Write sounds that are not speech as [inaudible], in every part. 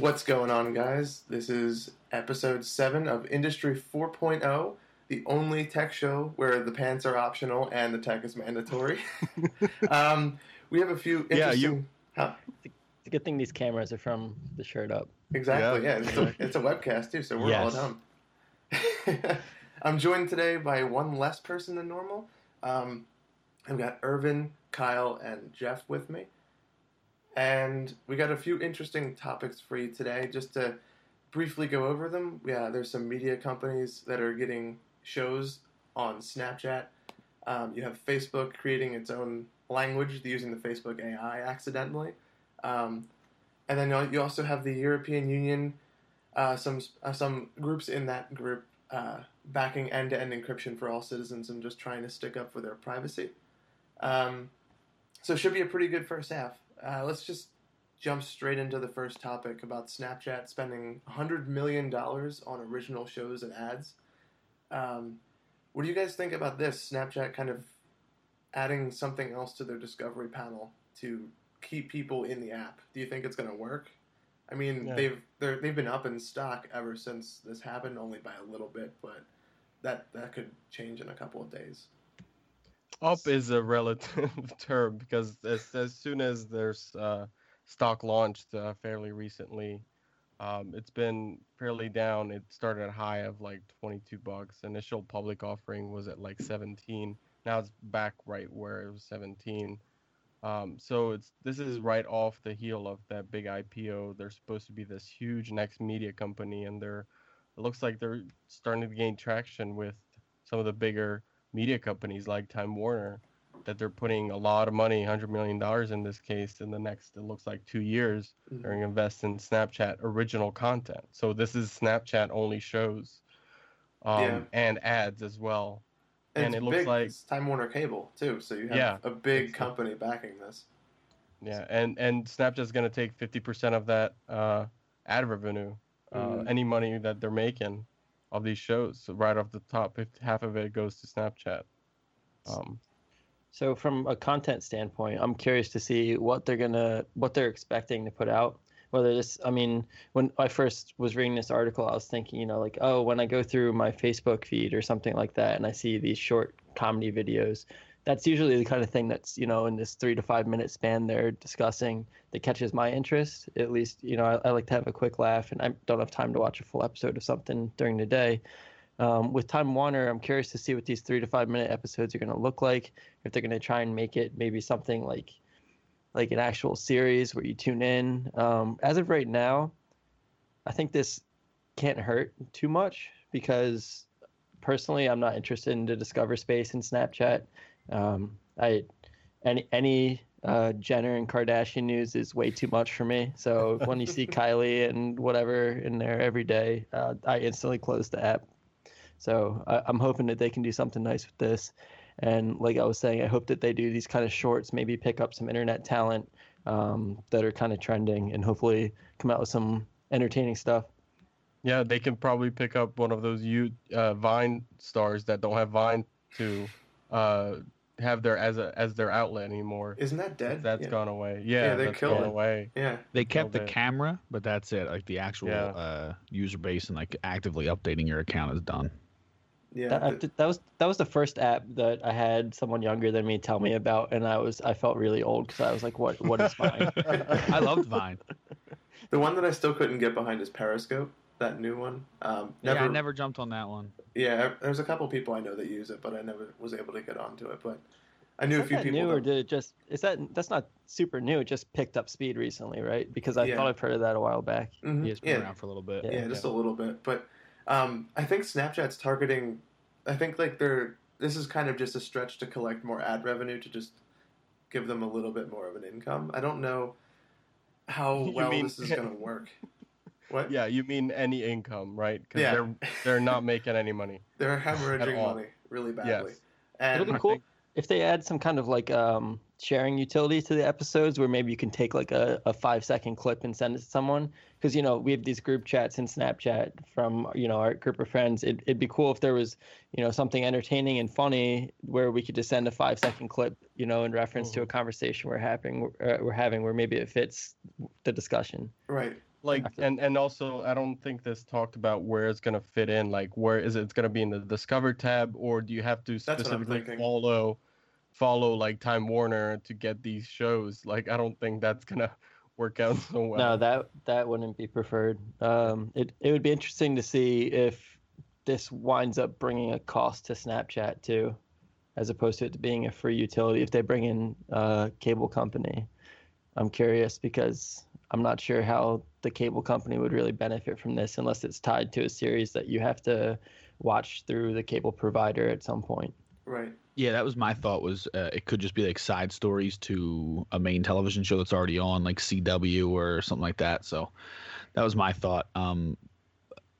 What's going on, guys? This is episode 7 of Industry 4.0, the only tech show where the pants are optional and the tech is mandatory. [laughs] um, we have a few interesting. Yeah, you- Huh? It's a good thing these cameras are from the shirt up. Exactly, yeah. Yeah. it's, a, it's a webcast, too, so we're Yes. all at home. I'm joined today by one less person than normal. Um, I've got Irvin, Kyle, and Jeff with me. And we got a few interesting topics for you today, just to briefly go over them. Yeah, there's some media companies that are getting shows on Snapchat. Um, you have Facebook creating its own language using the Facebook AI accidentally. Um, and then you- also have the European Union, uh, some uh, some groups in that group uh, backing end-to-end encryption for all citizens and just trying to stick up for their privacy. Um, so it should be a pretty good first half. Uh, let's just jump straight into the first topic about Snapchat spending $100 million on original shows and ads. Um, what do you guys think about this? Snapchat kind of adding something else to their discovery panel to keep people in the app. Do you think it's going to work? I mean, Yeah. they've they're, they've been up in stock ever since this happened, only by a little bit, but that that could change in a couple of days. Up is a relative [laughs] term because as, as soon as there's uh, stock launched uh, fairly recently, um, it's been fairly down. It started at high of like 22 bucks. Initial public offering was at like 17. Now it's back right where it was 17. Um, so it's this is right off the heel of that big IPO. They're supposed to be this huge next media company, and they're it looks like they're starting to gain traction with some of the bigger media companies like Time Warner that they're putting a lot of money, hundred million dollars in this case, in the next it looks like two years. Mhm. They're going to invest in Snapchat original content. So this is Snapchat only shows, um, Yeah. and ads as well. And, And it looks big. like- it's Time Warner Cable too, so you have Yeah, a big company backing this. Yeah, and and Snapchat's going to take fifty percent of that uh, ad revenue, uh, Mhm. any money that they're making of these shows. Right off the top, half of it goes to Snapchat. Um, So from a content standpoint, I'm curious to see what they're gonna what they're expecting to put out. Whether this, I mean, when I first was reading this article, I was thinking, you know, like, oh, when I go through my Facebook feed or something like that, and I see these short comedy videos, that's usually the kind of thing that's, you know, in this three to five minute span they're discussing that catches my interest. At least, you know, I, I like to have a quick laugh, and I don't have time to watch a full episode of something during the day. Um, with Time Warner, I'm curious to see what these three to five minute episodes are going to look like. If they're going to try and make it maybe something like like an actual series where you tune in. Um, as of right now, I think this can't hurt too much because personally, I'm not interested in the Discover space in Snapchat. Um, I any any uh, Jenner and Kardashian news is way too much for me. So when you see [laughs] Kylie and whatever in there every day, uh, I instantly close the app. So I, I'm hoping that they can do something nice with this. And like I was saying, I hope that they do these kind of shorts, maybe pick up some internet talent um, that are kind of trending, and hopefully come out with some entertaining stuff. Yeah, they can probably pick up one of those you uh, Vine stars that don't have Vine to uh, have their as a as their outlet anymore. Isn't that dead? That's yeah. gone away. Yeah, they that's killed gone it. away. Yeah. They kept the bit. camera, but that's it. Like the actual Yeah. uh, user base and like actively updating your account is done. Yeah. That, I- that was that was the first app that I had someone younger than me tell me about, and I was I felt really old because I was like, what what is Vine? [laughs] I loved Vine. [laughs] the one that I still couldn't get behind is Periscope, that new one. Um, never, Yeah, I never jumped on that one. Yeah, there's a couple people I know that use it, but I never was able to get onto it. But I knew Is a few that people. new, or did it just is that that's not super new? It just picked up speed recently, right? Because I Yeah. thought I've heard of that a while back. Mhm, Yeah, it's been yeah, around for a little bit. Yeah. yeah, just a little bit. But um, I think Snapchat's targeting. I think like they're. This is kind of just a stretch to collect more ad revenue to just give them a little bit more of an income. I don't know how You well mean- this is going to work. [laughs] What? Yeah, you mean any income, right? Because Yeah. they're they're not making any money. [laughs] They're hemorrhaging money really badly. Yes. And It'll be cool think- if they add some kind of like um, sharing utility to the episodes where maybe you can take like a, a five second clip and send it to someone because you know we have these group chats in snapchat from you know our group of friends it, it'd be cool if there was you know something entertaining and funny where we could just send a five second clip you know in reference to a conversation we're having uh, we're having where maybe it fits the discussion Right. Like and and also i don't think this talked about where it's going to fit in like where is it going to be in the discover tab or do you have to specifically follow follow like time warner to get these shows like i don't think that's going [laughs] to work out so well No, that that wouldn't be preferred. Um, it it would be interesting to see if this winds up bringing a cost to Snapchat too, as opposed to it being a free utility. If they bring in a cable company, I'm curious because I'm not sure how the cable company would really benefit from this unless it's tied to a series that you have to watch through the cable provider at some point. Right. Yeah, that was my thought. Was uh, it could just be like side stories to a main television show that's already on, like CW or something like that. So that was my thought. Um,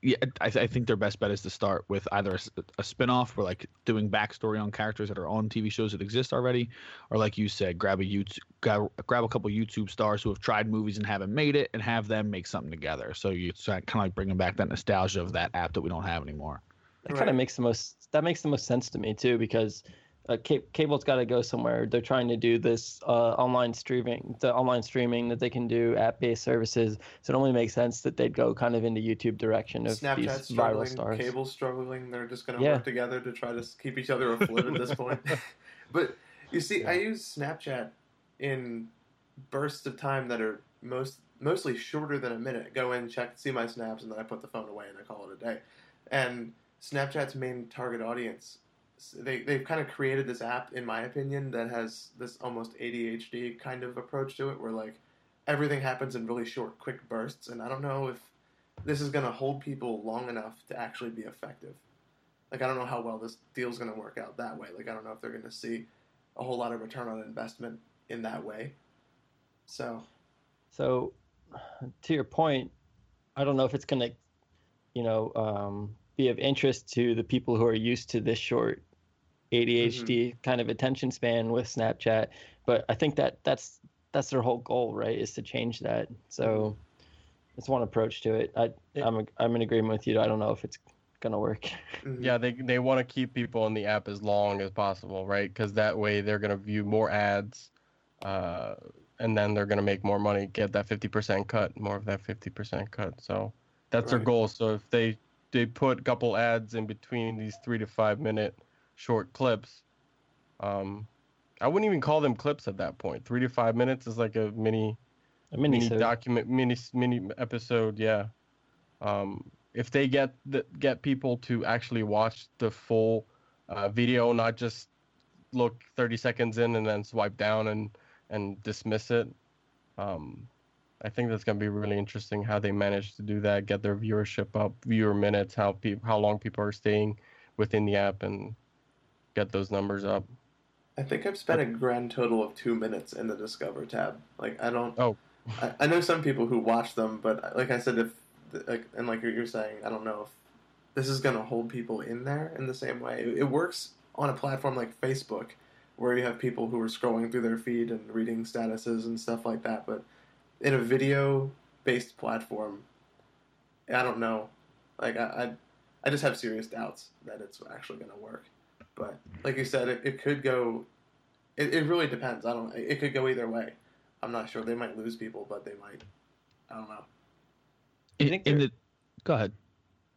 yeah, I, I think their best bet is to start with either a, spin-off where like doing backstory on characters that are on TV shows that exist already, or like you said, grab a YouTube, grab, grab a couple YouTube stars who have tried movies and haven't made it, and have them make something together. So you kind of like bringing back that nostalgia of that app that we don't have anymore. That kind of makes the most. That makes the most sense to me too, because uh, ca- cable's got to go somewhere. They're trying to do this uh, online streaming, the online streaming that they can do app-based services. So it only makes sense that they'd go kind of into YouTube direction of Snapchat these viral struggling, stars. cable struggling. They're just going to Yeah. work together to try to keep each other afloat at this point. [laughs] [laughs] but you see, I use Snapchat in bursts of time that are most mostly shorter than a minute. Go in, check, see my snaps, and then I put the phone away and I call it a day. And Snapchat's main target audience, they they've kind of created this app, in my opinion, that has this almost ADHD kind of approach to it, where like everything happens in really short, quick bursts. And I don't know if this is going to hold people long enough to actually be effective. Like I don't know how well this deal's going to work out that way. Like I don't know if they're going to see a whole lot of return on investment in that way. So So, to your point, I don't know if it's going to, you know, um, be of interest to the people who are used to this short ADHD kind of attention span with Snapchat. But I think that that's that's their whole goal, right? Is to change that. So, it's one approach to it. I Yeah. I'm I'm in agreement with you. I don't know if it's gonna work. mhm. Yeah, they they want to keep people in the app as long as possible, right? Because that way they're gonna view more ads, uh, and then they're gonna make more money, get that fifty percent cut, more of that fifty percent cut. So that's their goal. So if they they put a couple ads in between these three to five minute short clips, um, I wouldn't even call them clips at that point. Three to five minutes is like a mini A mini mini document mini mini episode yeah. Um if they get the, get people to actually watch the full uh, video not just look 30 seconds in and then swipe down and and dismiss it um i think that's going to be really interesting how they manage to do that get their viewership up viewer minutes how people how long people are staying within the app and get those numbers up I think I've spent a grand total of two minutes in the Discover tab. Like I don't. Oh. I, I know some people who watch them, but like I said, if like and like you're saying, I don't know if this is going to hold people in there in the same way. It, it works on a platform like Facebook, where you have people who are scrolling through their feed and reading statuses and stuff like that. But in a video-based platform, I don't know. Like I, I, I just have serious doubts that it's actually going to work. But like you said, it, it could go. It, it really depends. I don't. It could go either way. I'm not sure. They might lose people, but they might. I don't know. You In, think in the go ahead.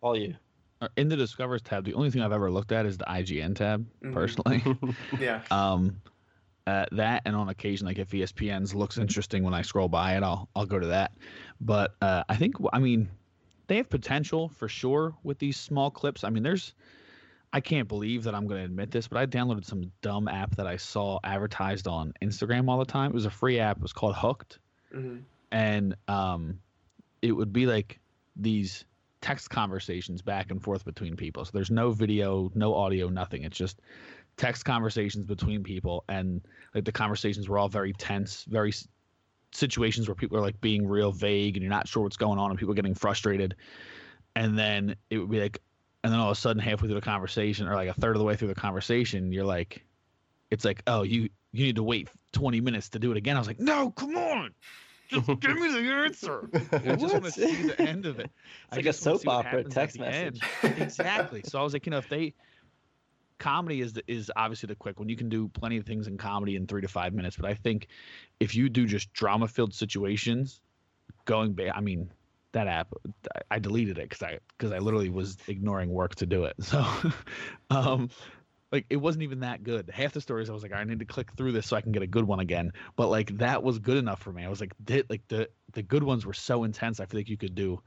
all you. Uh, In the Discovers tab, the only thing I've ever looked at is the IGN tab. Mhm. Personally, [laughs] [laughs] Yeah. um, uh, that and on occasion, like if ESPN's looks interesting when I scroll by it, I'll I'll go to that. But uh, I think I mean they have potential for sure with these small clips. I mean, there's I can't believe that I'm going to admit this, but I downloaded some dumb app that I saw advertised on Instagram all the time. It was a free app. It was called Hooked hmm and um, it would be like these text conversations back and forth between people. So there's no video, no audio, nothing. It's just text conversations between people, and like the conversations were all very tense, very s- situations where people are like being real vague and you're not sure what's going on, and people are getting frustrated. And then it would be like, and then all of a sudden, halfway through the conversation, or like a third of the way through the conversation, you're like, it's like, oh, you you need to wait 20 minutes to do it again. I was like, no, come on. Just [laughs] give me the answer. [laughs] I just want to see the end of it. It's [laughs] I like a soap opera text message. exactly. So I was like, you know, if they comedy is the, is obviously the quick one. You can do plenty of things in comedy in three to five minutes, but I think if you do just drama filled situations, going back, I mean, that app, I deleted it because I because I literally was ignoring work to do it. [laughs] So, um, like it wasn't even that good. Half the stories I was like, I need to click through this so I can get a good one again. But like that was good enough for me. I was like, did like the the good ones were so intense. I feel like you could do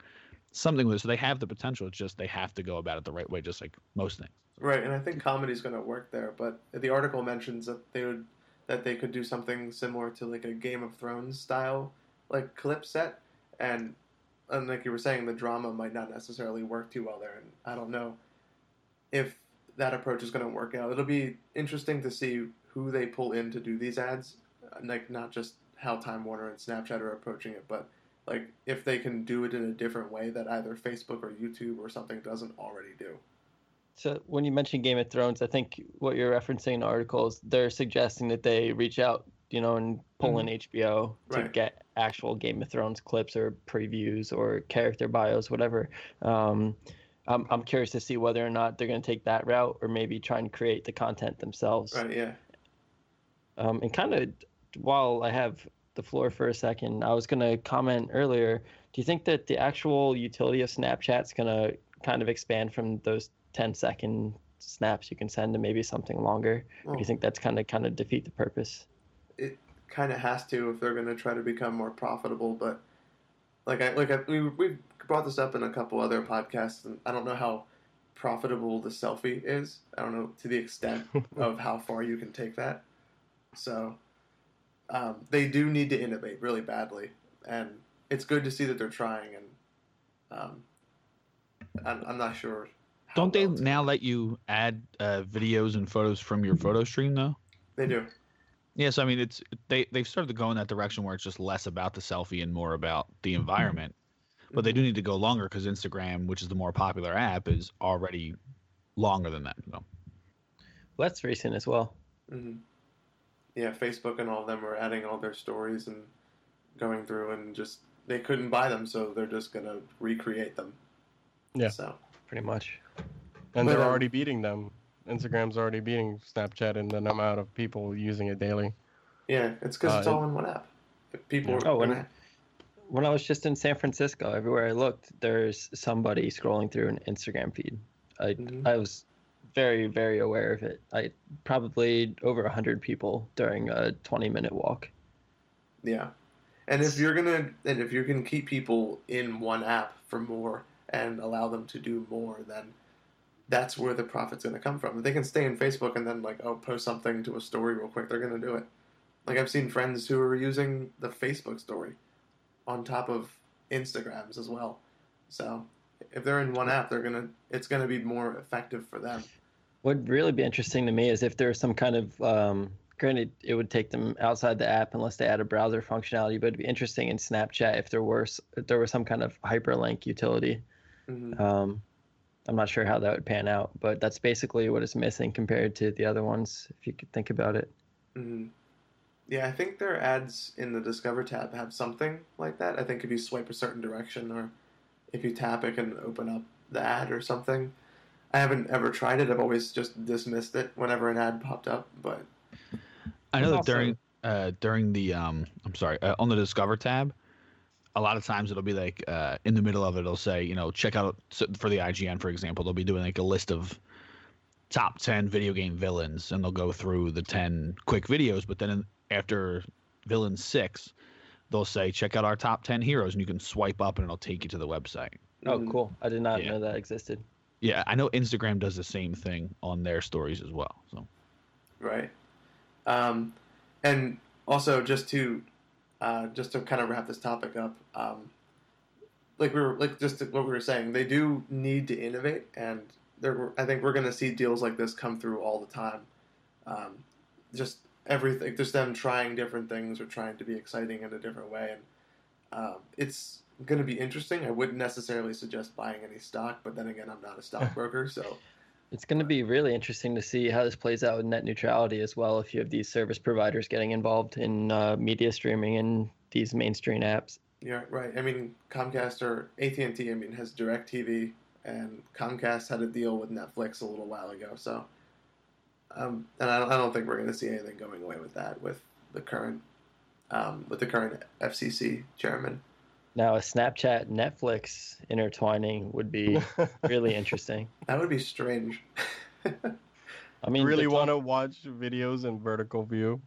something with it. So they have the potential. It's just they have to go about it the right way, just like most things. Right, and I think comedy's going to work there. But the article mentions that they would that they could do something similar to like a Game of Thrones style like clip set, and and like you were saying, the drama might not necessarily work too well there. And I don't know if that approach is going to work out. It'll be interesting to see who they pull in to do these ads, like not just how Time Warner and Snapchat are approaching it, but like if they can do it in a different way that either Facebook or YouTube or something doesn't already do. So when you mentioned Game of Thrones, I think what you're referencing in articles, they're suggesting that they reach out, you know, and pull mm-hmm. in HBO to right. get actual Game of Thrones clips or previews or character bios, whatever. Um, I'm, I'm curious to see whether or not they're going to take that route or maybe try and create the content themselves. Right. Yeah. Um, and kind of while I have the floor for a second, I was going to comment earlier. Do you think that the actual utility of Snapchat is going to kind of expand from those 10 second snaps you can send to maybe something longer? Or do you think that's kind of kind of defeat the purpose? Kind of has to if they're going to try to become more profitable. But like I like I, we we brought this up in a couple other podcasts, and I don't know how profitable the selfie is. I don't know to the extent [laughs] of how far you can take that. So um, they do need to innovate really badly, and it's good to see that they're trying. And um, I'm, I'm, not sure. Don't they now let you add uh, videos and photos from your photo stream though? They do. Yeah, so I mean, it's they they've started to go in that direction where it's just less about the selfie and more about the environment. But they do need to go longer because Instagram, which is the more popular app, is already longer than that. So. Well, that's recent as well. Mm-hmm. Yeah, Facebook and all of them are adding all their stories and going through and just they couldn't buy them, so they're just gonna recreate them. Yeah. So pretty much. And but, they're um, already beating them. Instagram's already beating Snapchat in the amount of people using it daily. Yeah, it's because uh, it's all in one app. People. Yeah. Oh, and when I was just in San Francisco, everywhere I looked, there's somebody scrolling through an Instagram feed. I mm-hmm. I was very very aware of it. I probably over hundred people during a 20 minute walk. Yeah, and if you're gonna and if you can keep people in one app for more and allow them to do more, then that's where the profit's gonna come from. If they can stay in Facebook and then like oh post something to a story real quick, they're gonna do it. Like I've seen friends who are using the Facebook story on top of Instagrams as well. So if they're in one app, they're gonna it's gonna be more effective for them. What would really be interesting to me is if there's some kind of um, granted it would take them outside the app unless they add a browser functionality, but it'd be interesting in Snapchat if there were if there was some kind of hyperlink utility. Mm-hmm. Um, I'm not sure how that would pan out, but that's basically what is missing compared to the other ones, if you could think about it. Mm-hmm. Yeah, I think their ads in the Discover tab have something like that. I think if you swipe a certain direction or if you tap, it can open up the ad or something. I haven't ever tried it. I've always just dismissed it whenever an ad popped up. But I know that also... during uh, during the um, I'm sorry, uh, on the Discover tab, a lot of times it'll be like uh, in the middle of it, it'll say, you know, check out for the IGN, for example, they'll be doing like a list of top 10 video game villains and they'll go through the 10 quick videos but then in, after villain six, they'll say check out our top ten heroes, and you can swipe up and it'll take you to the website. Oh, mm. cool! I did not yeah. know that existed. Yeah, I know Instagram does the same thing on their stories as well. So, right, um, and also just to uh, just to kind of wrap this topic up, um, like we were like just what we were saying, they do need to innovate, and I think we're going to see deals like this come through all the time. Um, just everything, just them trying different things or trying to be exciting in a different way, and um, it's going to be interesting. I wouldn't necessarily suggest buying any stock, but then again, I'm not a stockbroker, so. [laughs] It's going to be really interesting to see how this plays out with net neutrality as well. If you have these service providers getting involved in uh, media streaming and these mainstream apps. Yeah, right. I mean, Comcast or AT and T. I mean, has Directv, and Comcast had a deal with Netflix a little while ago. So um, and I don't, I don't think we're going to see anything going away with that with the current um, with the current FCC chairman. Now a Snapchat Netflix intertwining would be [laughs] really interesting. That would be strange. [laughs] I mean, really want to talk- watch videos in vertical view.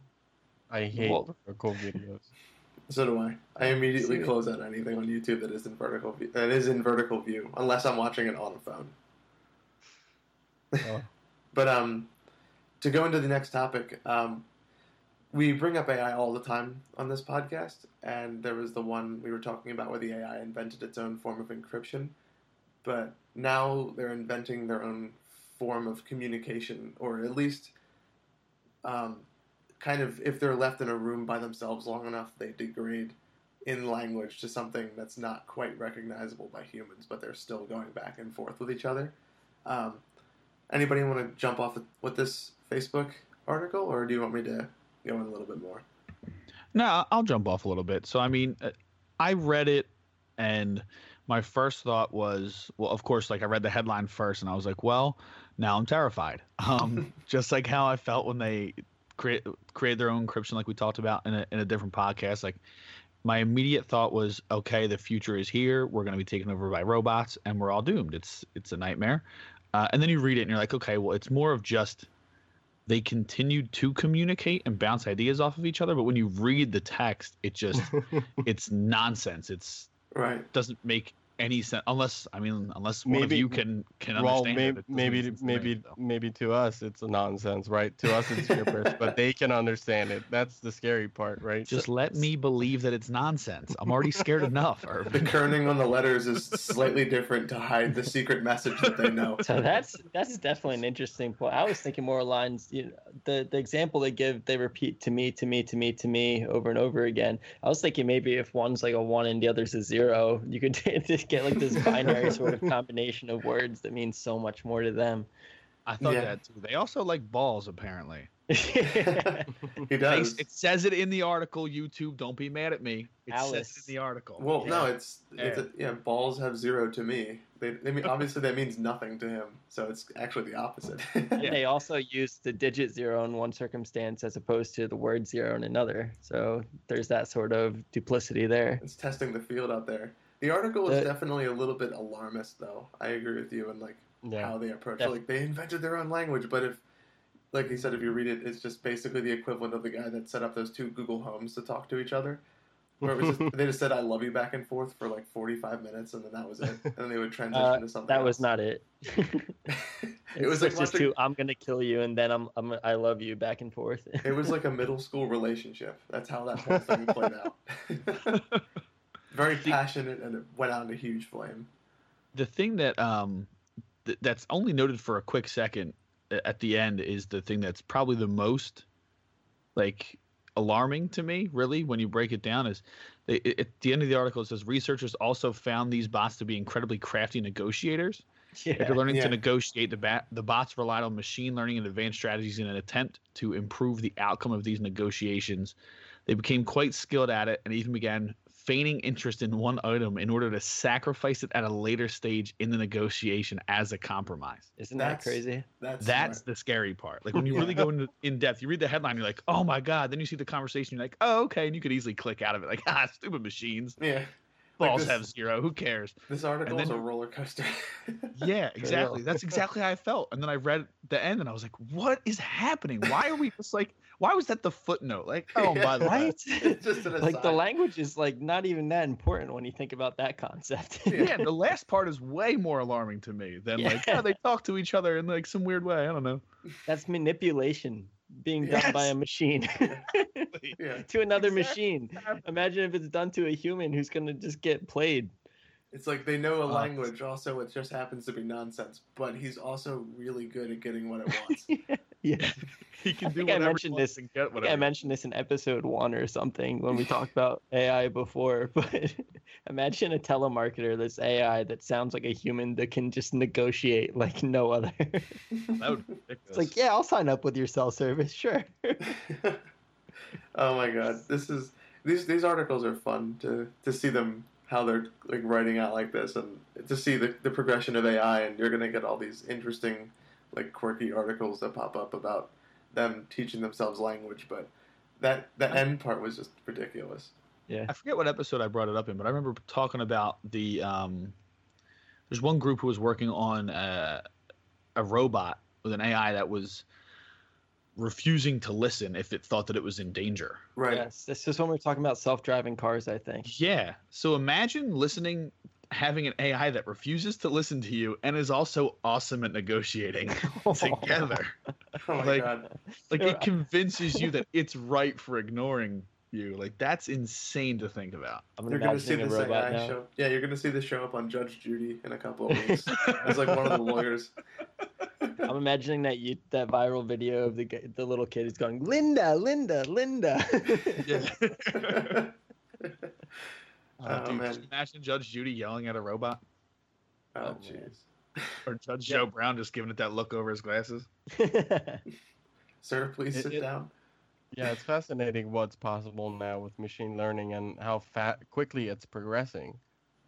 I hate Well- vertical videos. [laughs] So do I. I immediately See- close out anything on YouTube that is in vertical view. That is in vertical view, unless I'm watching it on a phone. Oh. But um, to go into the next topic, um, we bring up AI all the time on this podcast, and there was the one we were talking about where the AI invented its own form of encryption, but now they're inventing their own form of communication, or at least, um, kind of if they're left in a room by themselves long enough, they degrade in language to something that's not quite recognizable by humans, but they're still going back and forth with each other. Um, anybody want to jump off with this Facebook article, or do you want me to go in a little bit more? No, I'll jump off a little bit. So, I mean, uh, I read it, and my first thought was, well, of course, like I read the headline first, and I was like, well, now I'm terrified. [laughs] Um, just like how I felt when they create created their own encryption, like we talked about in a in a different podcast. Like, my immediate thought was, okay, the future is here. We're going to be taken over by robots, and we're all doomed. It's it's a nightmare. Uh, and then you read it, and you're like, okay, well, it's more of just they continued to communicate and bounce ideas off of each other but when you read the text it just [laughs] it's nonsense it's Right. doesn't make any sense unless i mean unless one of Maybe- you can can well, understand maybe it, it doesn't maybe to me, maybe maybe to us it's a nonsense, right? To us it's gibberish, but they can understand it. That's the scary part, right? just let me believe that it's nonsense i'm already scared enough The Irvin. kerning on the letters is slightly different to hide the secret message that they know. So that's that's definitely an interesting point. I was thinking more lines. You know, the the example they give, they repeat to me, to me, to me, to me over and over again. I was thinking maybe if one's like a one and the other's a zero, you could [laughs] just get like this binary [laughs] sort of combination of words that means so much more to them. i thought Yeah. that too they also like balls apparently [laughs] He does. it says it in the article youtube don't be mad at me it says it in the article Well, no, it's it's a, yeah. Balls have zero to me. They, they mean obviously that means nothing to him. So it's actually the opposite. Yeah. They also use the digit zero in one circumstance as opposed to the word zero in another. So there's that sort of duplicity there. It's testing the field out there. The article is The- definitely a little bit alarmist, though. I agree with you, and like yeah. how they approach. Def- Like they invented their own language, but if, like you said, if you read it, it's just basically the equivalent of the guy that set up those two Google Homes to talk to each other. Where it was just, [laughs] they just said "I love you" back and forth for like forty-five minutes, and then that was it. And then they would [laughs] transition Uh, to something. That was not [laughs] it. it was like just to I'm gonna kill you and then I'm, I'm I love you back and forth. It was like a middle school relationship. That's how that whole thing played out. Very passionate, and it went out in a huge flame. the thing that um th- that's only noted for a quick second at the end is the thing that's probably the most like alarming to me really when you break it down is it- at the end of the article it says researchers also found these bots to be incredibly crafty negotiators [laughs] yeah. after learning Yeah. to negotiate the bat the bots relied on machine learning and advanced strategies in an attempt to improve the outcome of these negotiations they became quite skilled at it and even began feigning interest in one item in order to sacrifice it at a later stage in the negotiation as a compromise. Isn't that crazy? That's That's smart. the scary part. Like [laughs] when you Yeah. really go into in depth, you read the headline, you're like, oh my god. Then you see the conversation, you're like, oh okay, and you could easily click out of it, like [laughs] ah, stupid machines, yeah. Like balls this- have zero, who cares? This article then is a roller coaster. [laughs] Yeah, exactly. That's exactly how I felt. And then I read the end, and I was like, what is happening? Why are we just like? Why was that the footnote? Like, [laughs] oh, by the way, Right? [laughs] It's just an like the language is like not even that important when you think about that concept. yeah, the last part is way more alarming to me than like, Yeah. oh, they talk to each other in like some weird way. I don't know. [laughs] That's manipulation being done by a machine Yeah. to another Exactly. machine. Imagine if it's done to a human who's gonna just get played. It's like they know a language, also it just happens to be nonsense, but he's also really good at getting what it wants. yeah. [laughs] He can I do think I whatever he mentioned wants this- and get I think. I mentioned this in episode one or something when we talked about [laughs] AI before, [laughs] but imagine a telemarketer that's AI that sounds like a human that can just negotiate like no other. That would be ridiculous. It's like, yeah, I'll sign up with your cell service, sure. oh my god, this is these these articles are fun to to see them how they're like writing out like this and to see the, the progression of AI and you're gonna get all these interesting like quirky articles that pop up about them teaching themselves language, but that the end part was just ridiculous. Yeah. I forget what episode I brought it up in, but I remember talking about the um. There's one group who was working on a, a robot with an AI that was refusing to listen if it thought that it was in danger. Right. Yes, this is when we are talking about self-driving cars. I think. Yeah. So imagine listening, having an AI that refuses to listen to you and is also awesome at negotiating [laughs] [laughs] together. [laughs] Oh Like- god. Like it convinces you that it's right for ignoring you. Like that's insane to think about. I'm You're gonna see imagining this robot AI now. show. Yeah, you're gonna see this show up on Judge Judy in a couple of weeks. It's like one of the lawyers. I'm imagining that you that viral video of the the little kid is going Linda, Linda, Linda. Oh, Dude, man. just imagine Judge Judy yelling at a robot, oh man. jeez. [laughs] or Judge Yeah. Joe Brown just giving it that look over his glasses. [laughs] Sir, please It- sit it- down. Yeah, it's fascinating what's possible now with machine learning and how fa- quickly it's progressing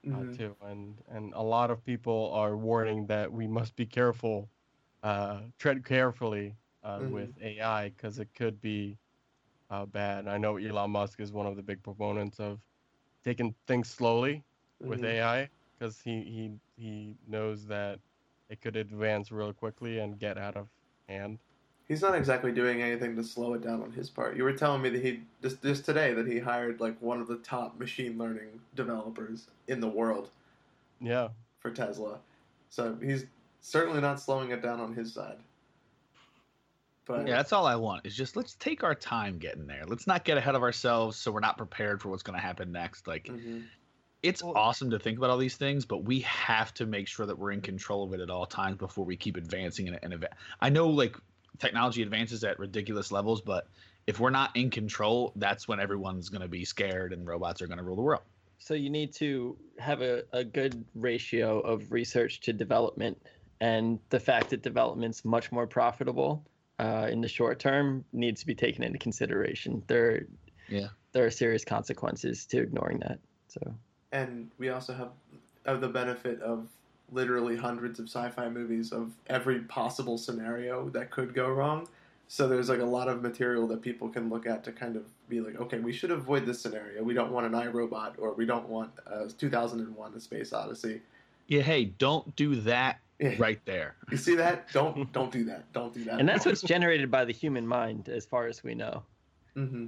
uh, Mhm. too. And and a lot of people are warning that we must be careful, uh, tread carefully uh, Mhm. with AI because it could be uh, bad. I know Elon Musk is one of the big proponents of taking things slowly with Mhm. AI because he, he he knows that it could advance real quickly and get out of hand. He's not exactly doing anything to slow it down on his part. You were telling me that he just just today that he hired like one of the top machine learning developers in the world Yeah. for Tesla. So he's certainly not slowing it down on his side. But Yeah, that's all I want. Is just let's take our time getting there. Let's not get ahead of ourselves so we're not prepared for what's going to happen next. Like Mhm. it's Well- awesome to think about all these things, but we have to make sure that we're in control of it at all times before we keep advancing in it. And adva- I know like technology advances at ridiculous levels, but if we're not in control, that's when everyone's going to be scared and robots are going to rule the world. so you need to have a, a good ratio of research to development, and the fact that development's much more profitable uh, in the short term needs to be taken into consideration. There, Yeah. there are serious consequences to ignoring that. So and we also have, have the benefit of literally hundreds of sci-fi movies of every possible scenario that could go wrong. So there's like a lot of material that people can look at to kind of be like, okay, we should avoid this scenario. We don't want an iRobot, or we don't want uh, 2001: A Space Odyssey. Yeah, hey, don't do that Yeah. right there. [laughs] You see that? Don't [laughs] don't do that. Don't do that. and that's what's generated by the human mind, as far as we know. hmm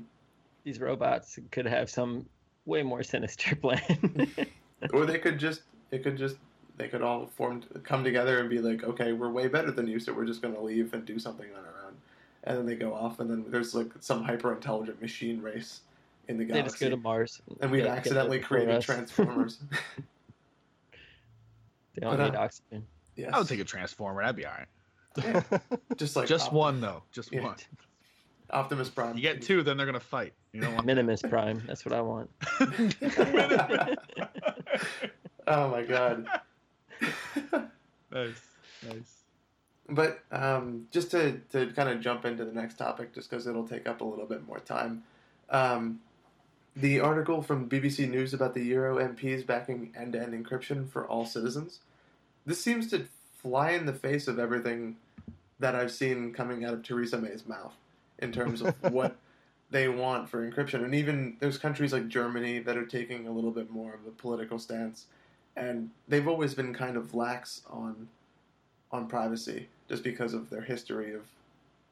These robots could have some way more sinister [laughs] plan. Or they could just it could just they could all form come together and be like, okay, we're way better than you, so we're just gonna leave and do something on our own. And then they go off, and then there's like some hyper intelligent machine race in the galaxy. they galaxy. just go to Mars. and we've accidentally created us. Transformers. They don't But, need uh, oxygen. Yes. I would take a transformer. That'd be all right. Yeah. just like Just Op- one though. Just Yeah. one. Optimus Prime. You get two, then they're gonna fight. You don't want Minimus Prime. That's what I want. [laughs] [laughs] oh my god. nice, nice. But um, just to, to kind of jump into the next topic, just because it'll take up a little bit more time. Um, the article from BBC News about the Euro MPs backing end to end encryption for all citizens. This seems to fly in the face of everything that I've seen coming out of Theresa May's mouth in terms of [laughs] what they want for encryption. And even there's countries like Germany that are taking a little bit more of a political stance. And they've always been kind of lax on on privacy just because of their history of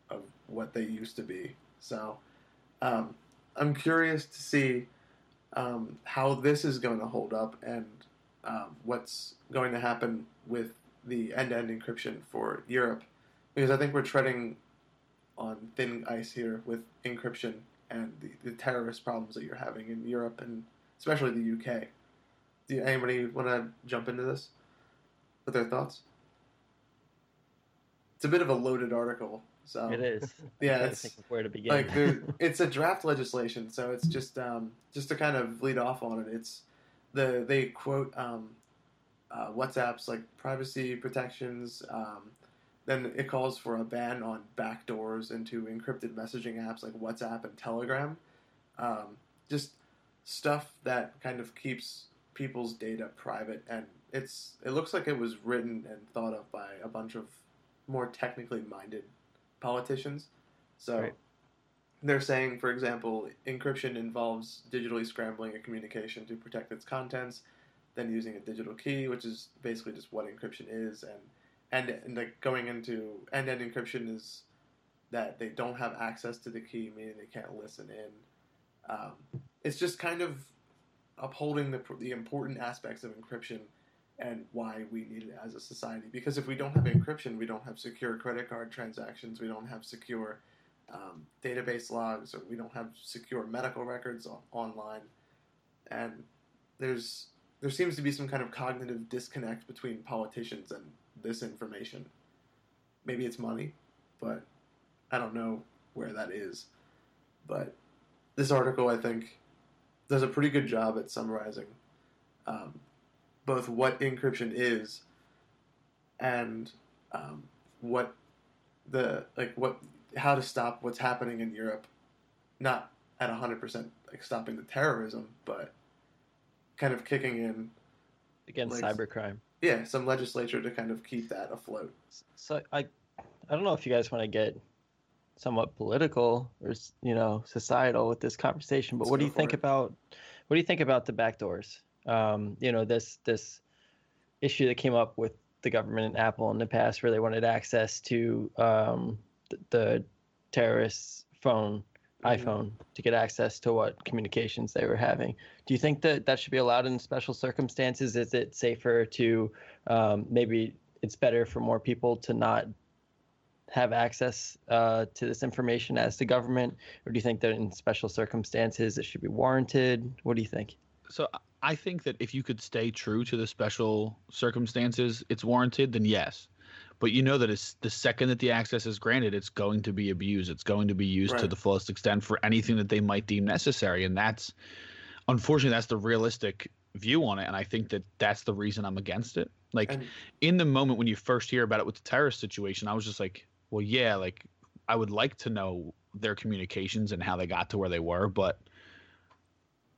of what they used to be. So um, I'm curious to see um, how this is going to hold up and um, what's going to happen with the end-to-end encryption for Europe, because I think we're treading on thin ice here with encryption and the, the terrorist problems that you're having in Europe and especially the UK. Do anybody want to jump into this with their thoughts? It's a bit of a loaded article, so It is. [laughs] Yeah, I'm trying to it's think of where to begin. like [laughs] it's a draft legislation, so it's just um, just to kind of lead off on it. It's the they quote um, uh, WhatsApp's like privacy protections. Um, then it calls for a ban on backdoors into encrypted messaging apps like WhatsApp and Telegram. Um, just stuff that kind of keeps people's data private, and it's it looks like it was written and thought of by a bunch of more technically minded politicians. So Right. they're saying, for example, encryption involves digitally scrambling a communication to protect its contents, then using a digital key, which is basically just what encryption is, and and and like going into end-to-end encryption is that they don't have access to the key, meaning they can't listen in. Um, it's just kind of upholding the the important aspects of encryption and why we need it as a society. Because if we don't have encryption, we don't have secure credit card transactions, we don't have secure um, database logs, or we don't have secure medical records on, online, and there's there seems to be some kind of cognitive disconnect between politicians and this information. Maybe it's money, but I don't know where that is. But this article, I think, does a pretty good job at summarizing um, both what encryption is and um, what the like what how to stop what's happening in Europe, not at hundred percent like stopping the terrorism, but kind of kicking in against like, cybercrime. Yeah, some legislature to kind of keep that afloat. So I, I don't know if you guys want to get somewhat political or you know societal with this conversation, but Let's what do you think it. about what do you think about the backdoors? Um, you know this this issue that came up with the government and Apple in the past, where they wanted access to um, the, the terrorists' phone. iPhone to get access to what communications they were having. Do you think that that should be allowed in special circumstances? Is it safer to um, maybe it's better for more people to not have access uh, to this information as the government, or do you think that in special circumstances it should be warranted? What do you think? So I think that if you could stay true to the special circumstances, it's warranted. Then yes, but you know that it's the second that the access is granted, it's going to be abused. It's going to be used to the fullest extent for anything that they might deem necessary, and that's unfortunately that's the realistic view on it. And I think that that's the reason I'm against it. Like And in the moment when you first hear about it with the terrorist situation, I was just like, well, yeah, like I would like to know their communications and how they got to where they were, but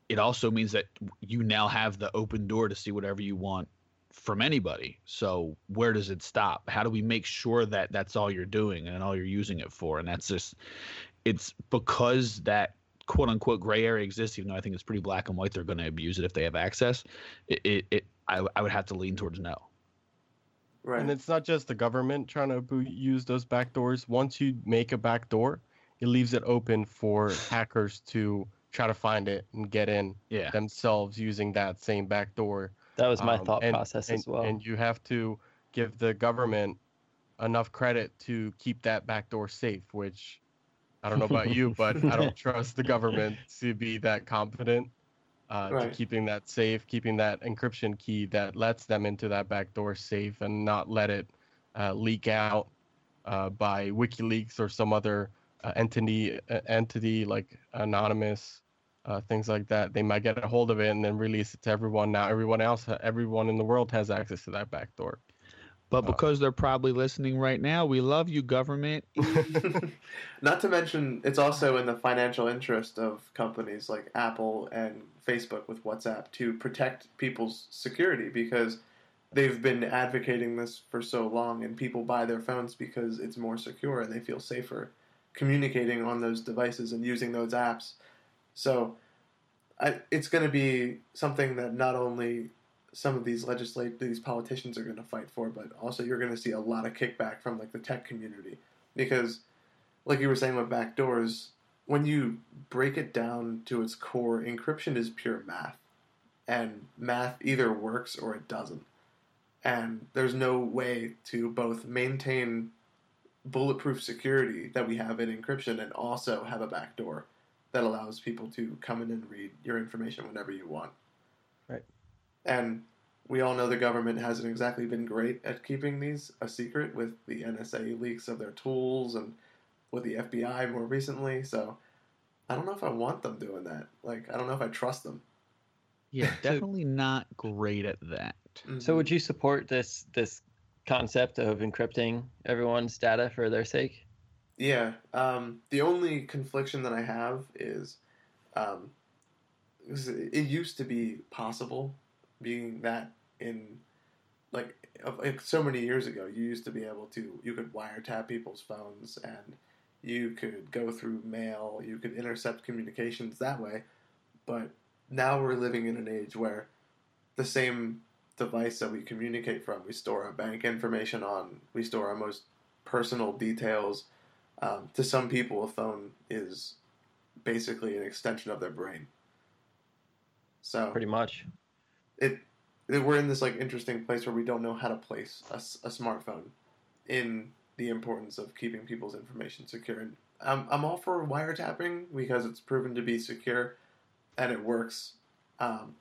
it also means that you now have the open door to see whatever you want from anybody. So where does it stop? How do we make sure that that's all you're doing and all you're using it for? And that's just it's because that quote unquote gray area exists, even though I think it's pretty black and white. They're going to abuse it if they have access. It, it, it I, I would have to lean towards no. right, And it's not just the government trying to use those backdoors. Once you make a backdoor, it leaves it open for [laughs] hackers to try to find it and get in Yeah. themselves using that same backdoor. That was my Um, thought and- process and, as well. And you have to give the government enough credit to keep that backdoor safe, which I don't know about you, but I don't [laughs] trust the government to be that confident uh, Right. to keeping that safe, keeping that encryption key that lets them into that backdoor safe and not let it uh, leak out uh, by WikiLeaks or some other uh, entity uh, entity like anonymous uh, things like that. They might get a hold of it and then release it to everyone. Now everyone else, everyone in the world has access to that backdoor. But Uh, because they're probably listening right now, we love you, government. [laughs] [laughs] Not to mention, it's also in the financial interest of companies like Apple and Facebook with WhatsApp to protect people's security because they've been advocating this for so long, and people buy their phones because it's more secure and they feel safer communicating on those devices and using those apps. So, I, it's going to be something that not only some of these legislate these politicians are going to fight for, but also you're going to see a lot of kickback from like the tech community because like you were saying with backdoors, when you break it down to its core, encryption is pure math. And math either works or it doesn't. And there's no way to both maintain bulletproof security that we have in encryption and also have a backdoor that allows people to come in and read your information whenever you want. Right. And we all know the government hasn't exactly been great at keeping these a secret with the NSA leaks of their tools and with the FBI more recently. So I don't know if I want them doing that. Like, I don't know if I trust them. Yeah, [laughs] definitely not great at that. So mm-hmm. would you support this this concept of encrypting everyone's data for their sake? Yeah. Um, the only confliction that I have is um, it used to be possible, being that in like, like so many years ago, you used to be able to you could wiretap people's phones and you could go through mail, you could intercept communications that way. But now we're living in an age where the same device that we communicate from, we store our bank information on, we store our most personal details. Um, to some people, a phone is basically an extension of their brain. So Pretty much. it, it we're in this like interesting place where we don't know how to place a smartphone in the importance of keeping people's information secure. And I'm I'm all for wiretapping because it's proven to be secure, and it works. Um,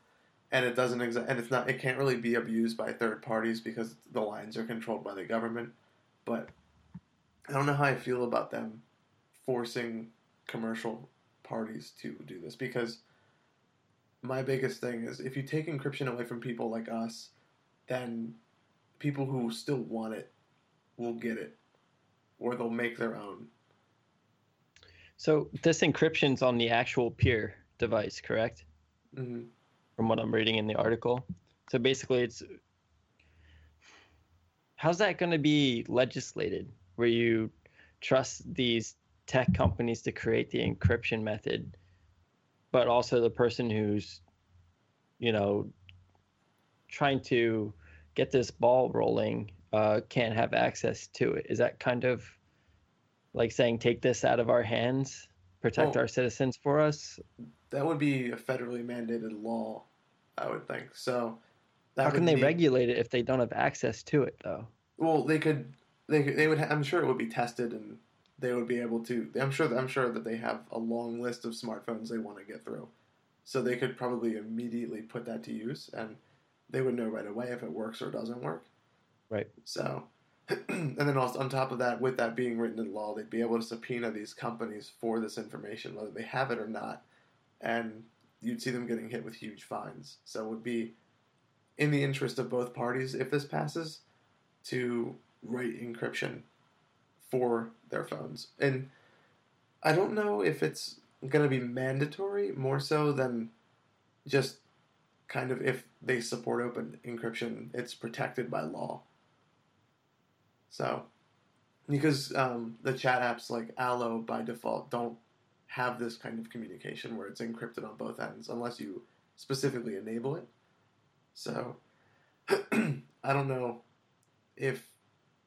and it doesn't exa- and it's not it can't really be abused by third parties because the lines are controlled by the government. But I don't know how I feel about them forcing commercial parties to do this because my biggest thing is if you take encryption away from people like us, then people who still want it will get it, or they'll make their own. So this encryption's on the actual peer device, correct? hmm From what I'm reading in the article. So basically, it's how's that going to be legislated? Where you trust these tech companies to create the encryption method, but also the person who's, you know, trying to get this ball rolling uh, can't have access to it. Is that kind of like saying, take this out of our hands, protect our citizens for us? That would be a federally mandated law, I would think. So, that How can they be- regulate it if they don't have access to it, though? Well, they could. They they would. Ha- I'm sure it would be tested, and they would be able to. I'm sure. I'm sure that they have a long list of smartphones they want to get through, so they could probably immediately put that to use, and they would know right away if it works or doesn't work. Right. So, [clears throat] and then also on top of that, with that being written in law, they'd be able to subpoena these companies for this information, whether they have it or not, and you'd see them getting hit with huge fines. So it would be in the interest of both parties if this passes to write encryption for their phones. And I don't know if it's going to be mandatory more so than just kind of if they support open encryption, it's protected by law. So, because um, the chat apps like Allo by default don't have this kind of communication where it's encrypted on both ends unless you specifically enable it. So, [clears throat] I don't know if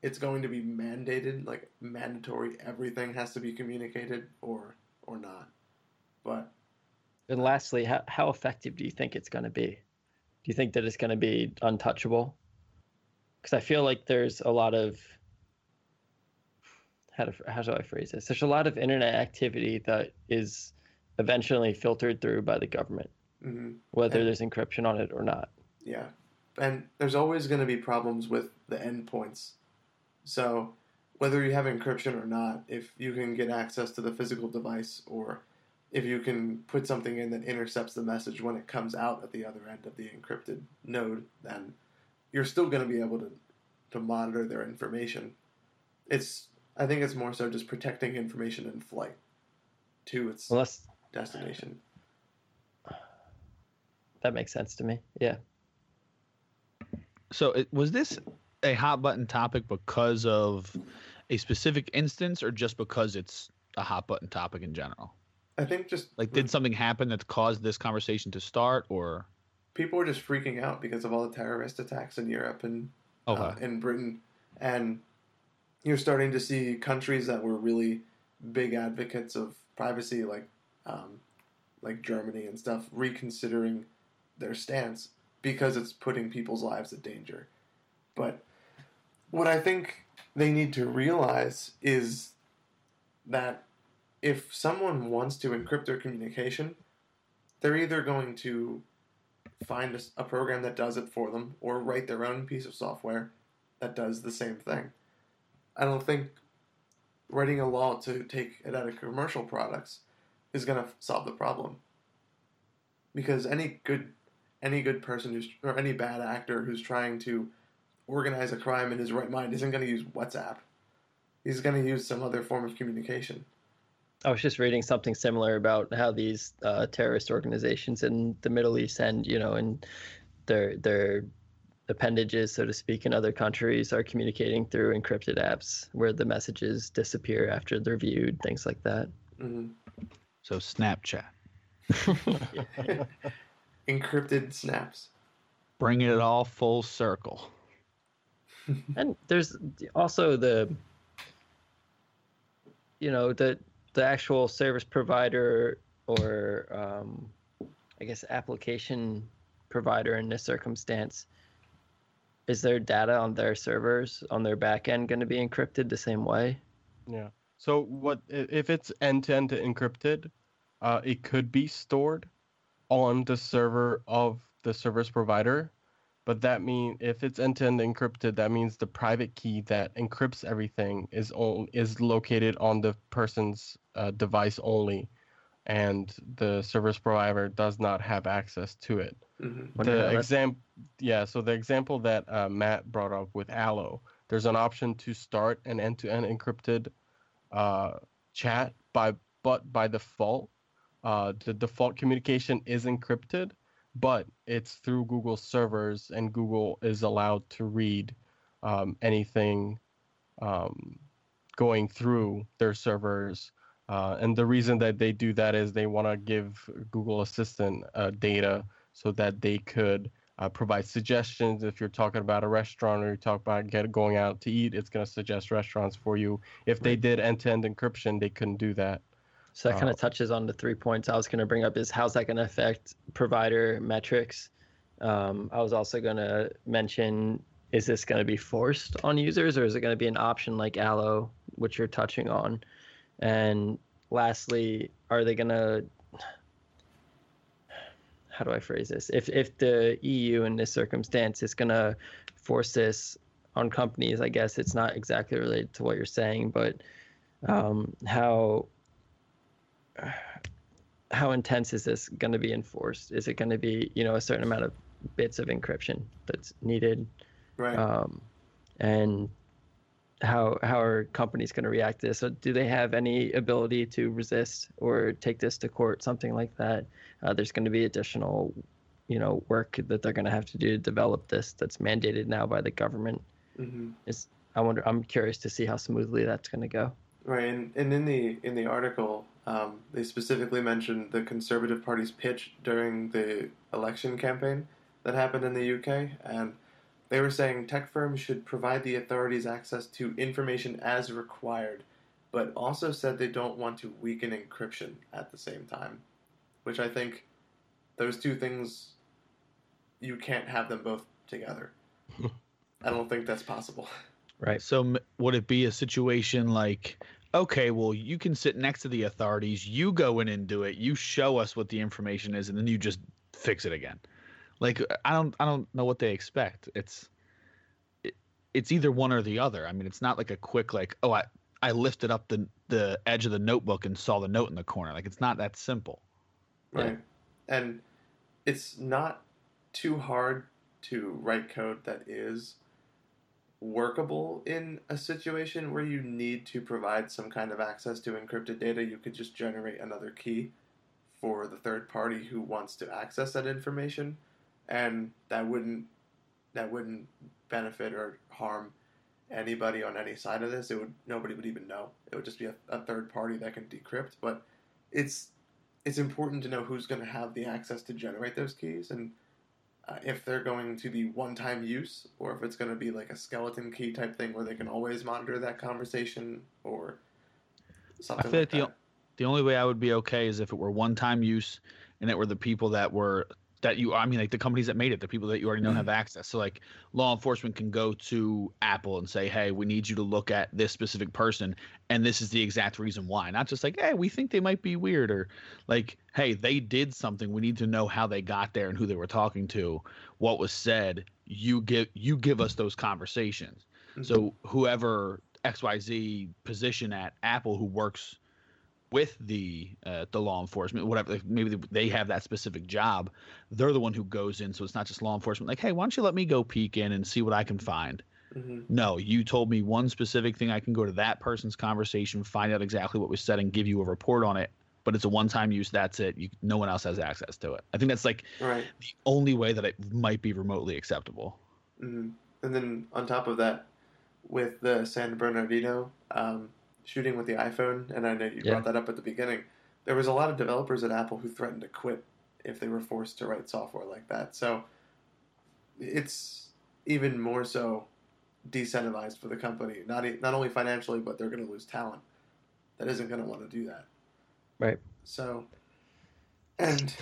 it's going to be mandated, like mandatory, everything has to be communicated, or or not. But And lastly, how, how effective do you think it's going to be? Do you think that it's going to be untouchable? Because I feel like there's a lot of how to how do I phrase this? There's a lot of internet activity that is eventually filtered through by the government, mhm, whether And- there's encryption on it or not. yeah, and there's always going to be problems with the endpoints. So whether you have encryption or not, if you can get access to the physical device, or if you can put something in that intercepts the message when it comes out at the other end of the encrypted node, then you're still going to be able to to monitor their information. It's I think it's more so just protecting information in flight to its Unless destination. that makes sense to me. Yeah. So it, was this a hot button topic because of a specific instance, or just because it's a hot button topic in general? I think just Like, did something happen that caused this conversation to start, or people are just freaking out because of all the terrorist attacks in Europe and okay, uh, in Britain, and you're starting to see countries that were really big advocates of privacy, like um, like Germany and stuff, reconsidering their stance because it's putting people's lives in danger. But what I think they need to realize is that if someone wants to encrypt their communication, they're either going to find a program that does it for them or write their own piece of software that does the same thing. I don't think writing a law to take it out of commercial products is going to solve the problem. Because any good any good person who's or any bad actor who's trying to organize a crime in his right mind isn't going to use WhatsApp. He's going to use some other form of communication. I was just reading something similar about how these uh, terrorist organizations in the Middle East and you know, and their their appendages, so to speak, in other countries are communicating through encrypted apps where the messages disappear after they're viewed, things like that. hmm So Snapchat, [laughs] Encrypted snaps. bring it all full circle. And there's also the you know the the actual service provider or um, i guess application provider in this circumstance is their data on their servers on their back end going to be encrypted the same way Yeah. So what if it's end-to-end encrypted? Uh, it could be stored on the server of the service provider, but that mean if it's end-to-end encrypted, that means the private key that encrypts everything is on, is located on the person's uh, device only, and the service provider does not have access to it. Hmm the that's- example yeah so the example that uh, matt brought up with allo there's an option to start an end-to-end encrypted uh, chat by but by default uh, the default communication is encrypted but it's through google servers and google is allowed to read um, anything um, going through their servers uh, and the reason that they do that is they want to give google assistant uh, data so that they could uh, provide suggestions. If you're talking about a restaurant or you talk about get, going out to eat, it's going to suggest restaurants for you. If they did end-to-end encryption, they couldn't do that. So that kind Uh, of touches on the three points i was going to bring up is how's that going to affect provider metrics? Um, i was also going to mention is this going to be forced on users or is it going to be an option like allo which you're touching on? And lastly are they going to how do i phrase this? If if the eu in this circumstance is going to force this on companies i guess it's not exactly related to what you're saying but um, how how intense is this going to be enforced is it going to be you know a certain amount of bits of encryption that's needed Right. um, and how how are companies going to react to this? So do they have any ability to resist or take this to court, something like that? Uh, there's going to be additional, you know, work that they're going to have to do to develop this that's mandated now by the government. hmm Is I wonder. I'm curious to see how smoothly that's going to go. Right, and, and in the in the article, um, they specifically mentioned the Conservative Party's pitch during the election campaign that happened in the UK, and they were saying tech firms should provide the authorities access to information as required, but also said they don't want to weaken encryption at the same time, which I think those two things you can't have them both together. [laughs] I don't think that's possible. Right. So m- would it be a situation like, okay, well, you can sit next to the authorities, you go in and do it, you show us what the information is, and then you just fix it again. Like I don't, I don't know what they expect. It's, it, it's either one or the other. I mean, it's not like a quick like, oh, I, I lifted up the the edge of the notebook and saw the note in the corner. Like it's not that simple. Yeah. Right. And it's not too hard to write code that is workable in a situation where you need to provide some kind of access to encrypted data. You could just generate another key for the third party who wants to access that information and that wouldn't that wouldn't benefit or harm anybody on any side of this. It would nobody would even know. It would just be a, a third party that can decrypt. But it's it's important to know who's going to have the access to generate those keys and uh, if they're going to be one-time use or if it's going to be like a skeleton key type thing where they can always monitor that conversation or something feel like like the- The only way I would be okay is if it were one time use and it were the people that were that you I mean like the companies that made it, the people that you already know have access. So like law enforcement can go to Apple and say, "Hey, we need you to look at this specific person and this is the exact reason why." Not just like, "Hey, we think they might be weird," or like, "Hey, they did something. We need to know how they got there and who they were talking to, what was said. You give you give us those conversations." Mhm. So whoever XYZ position at Apple who works with the uh, the law enforcement, whatever, like, maybe they have that specific job. They're the one who goes in, so it's not just law enforcement. Like, hey, why don't you let me go peek in and see what I can find? Mhm. No, you told me one specific thing. I can go to that person's conversation, find out exactly what was said, and give you a report on it. But it's a one-time use. That's it. You, no one else has access to it. I think that's like Right. the only way that it might be remotely acceptable. hmm And then on top of that, with the San Bernardino um, shooting with the iPhone, and I know you Yeah. brought that up at the beginning, there was a lot of developers at Apple who threatened to quit if they were forced to write software like that. So it's even more so decentralized for the company, not not only financially, but they're going to lose talent that isn't going to want to do that. Right. So, and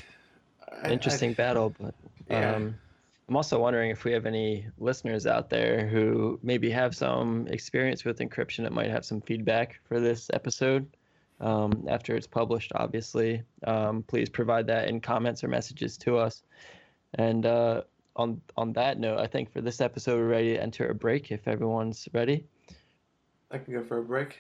I- I- Interesting battle, but Yeah. um, I'm also wondering if we have any listeners out there who maybe have some experience with encryption that might have some feedback for this episode um, after it's published. Obviously, um, please provide that in comments or messages to us. And uh, on on that note, I think for this episode we're ready to enter a break if everyone's ready. I can go for a break.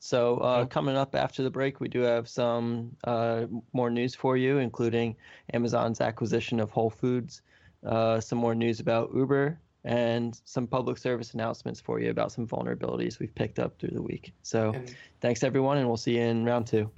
So uh, coming up after the break, we do have some uh, more news for you, including Amazon's acquisition of Whole Foods, uh, some more news about Uber, and some public service announcements for you about some vulnerabilities we've picked up through the week. So And thanks everyone, and we'll see you in round two.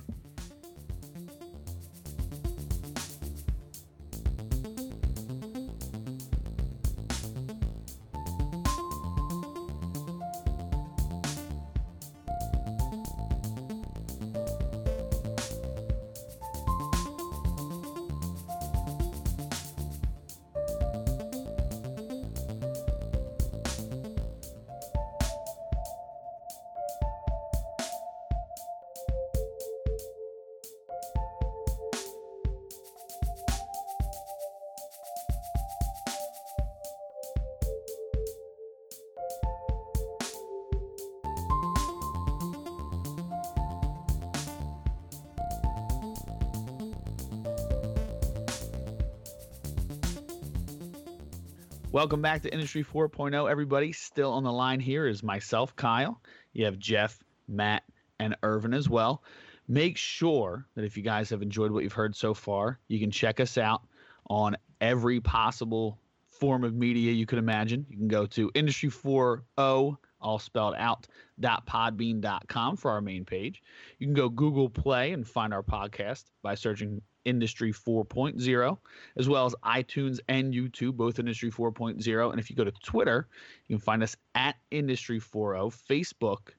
Welcome back to Industry 4.0, everybody. Still on the line here is myself, Kyle. You have Jeff, Matt, and Irvin as well. Make sure that if you guys have enjoyed what you've heard so far, you can check us out on every possible form of media you could imagine. You can go to Industry 4.0, all spelled out, .podbean.com for our main page. You can go Google Play and find our podcast by searching Industry 4.0 as well as iTunes and YouTube, both Industry 4.0. And if you go to Twitter, you can find us at Industry 4.0,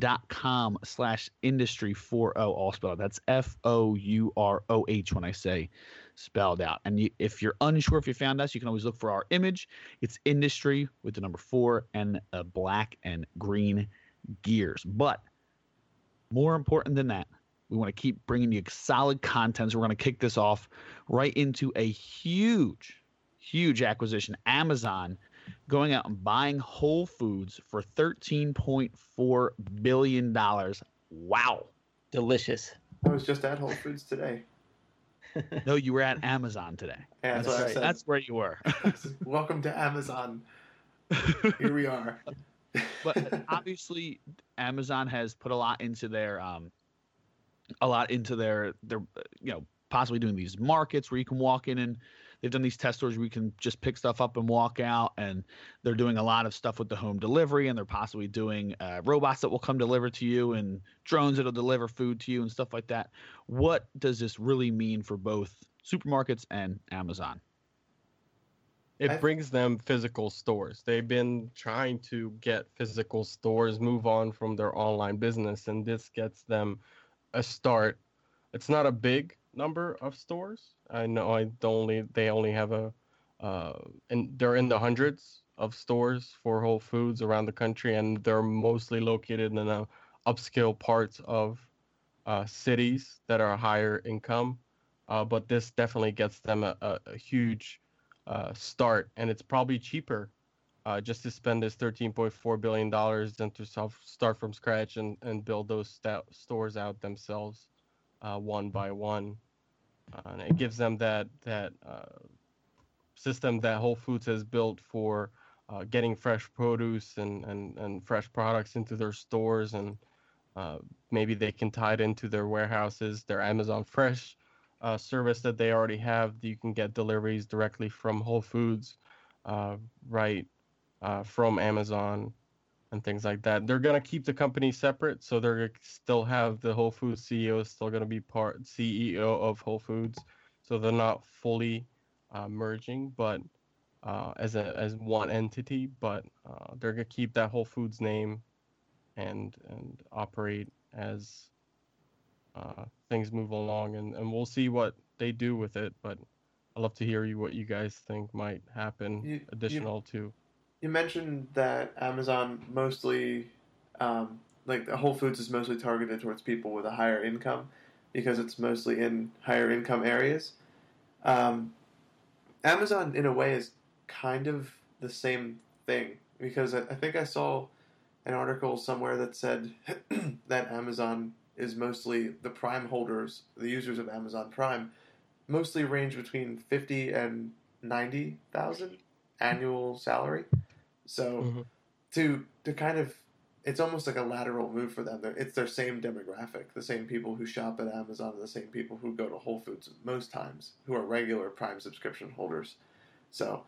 Facebook.com slash Industry 4.0, all spelled. That's F O U R O H when I say spelled out. And you, if you're unsure if you found us, you can always look for our image. It's Industry with the number four and a black and green gears. But more important than that, we want to keep bringing you solid content. So we're going to kick this off right into a huge, huge acquisition. Amazon going out and buying Whole Foods for $13.4 billion. Wow. Delicious. I was just at Whole Foods today. [laughs] No, you were at Amazon today. [laughs] And That's that's, right. That's where you were. [laughs] Welcome to Amazon. Here we are. but obviously Amazon has put a lot into their um a lot into their their you know possibly doing these markets where you can walk in and they've done these test stores where you can just pick stuff up and walk out and they're doing a lot of stuff with the home delivery and they're possibly doing uh, robots that will come deliver to you and drones that'll deliver food to you and stuff like that what does this really mean for both supermarkets and amazon It brings them physical stores. They've been trying to get physical stores move on from their online business, and this gets them a start. It's not a big number of stores. I know I don't only they only have a, uh, and they're in the hundreds of stores for Whole Foods around the country, and they're mostly located in the upscale parts of uh, cities that are higher income. Uh, but this definitely gets them a, a, a huge uh, start, and it's probably cheaper uh, just to spend this 13.4 billion dollars and to self start from scratch and, and build those sta- stores out themselves, uh, one by one. Uh, and it gives them that that uh, system that Whole Foods has built for uh, getting fresh produce and, and, and fresh products into their stores, and uh, maybe they can tie it into their warehouses, their Amazon Fresh service that they already have. You can get deliveries directly from Whole Foods, right uh, from Amazon, and things like that. They're gonna keep the company separate, so they're still have the Whole Foods CEO is still gonna be part CEO of Whole Foods, so they're not fully uh, merging, but uh, as a as one entity, but uh, they're gonna keep that Whole Foods name and and operate as uh, things move along, and, and we'll see what they do with it. But I'd love to hear you what you guys think might happen You- you- additional to. You mentioned that Amazon mostly, um, like Whole Foods is mostly targeted towards people with a higher income because it's mostly in higher income areas. Um, Amazon, in a way, is kind of the same thing because I, I think I saw an article somewhere that said [clears throat] that Amazon is mostly the Prime holders, the users of Amazon Prime, mostly range between fifty and ninety thousand annual salary. So Mhm. to to kind of it's almost like a lateral move for them. They're, it's their same demographic, the same people who shop at Amazon, the same people who go to Whole Foods most times, who are regular Prime subscription holders. So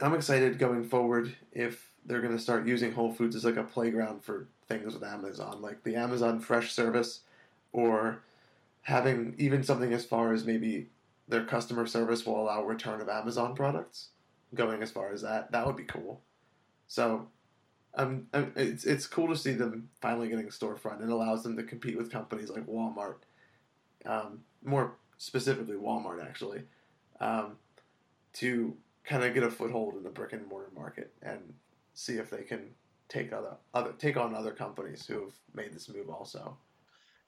I'm excited going forward if they're going to start using Whole Foods as like a playground for things with Amazon, like the Amazon Fresh service, or having even something as far as maybe their customer service will allow return of Amazon products. Going as far as that, that would be cool. So, um, um, it's it's cool to see them finally getting storefront. It allows them to compete with companies like Walmart, um, more specifically Walmart actually, um, to kind of get a foothold in the brick and mortar market and see if they can take other other take on other companies who have made this move also.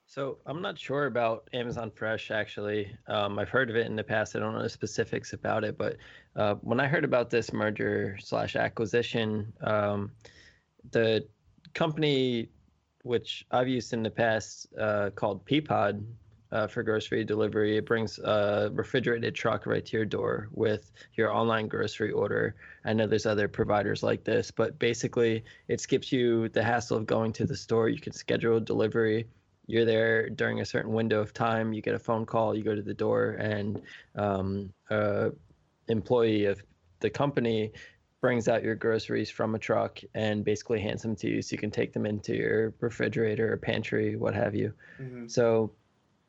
So I'm not sure about Amazon Fresh actually. Um, I've heard of it in the past. I don't know the specifics about it, but uh, when I heard about this merger slash acquisition, um, the company which I've used in the past uh, called Peapod uh, for grocery delivery, it brings a refrigerated truck right to your door with your online grocery order. I know there's other providers like this, but basically it skips you the hassle of going to the store. You can schedule delivery you're there during a certain window of time you get a phone call you go to the door and um, a employee of the company brings out your groceries from a truck and basically hands them to you so you can take them into your refrigerator or pantry what have you Mm-hmm. so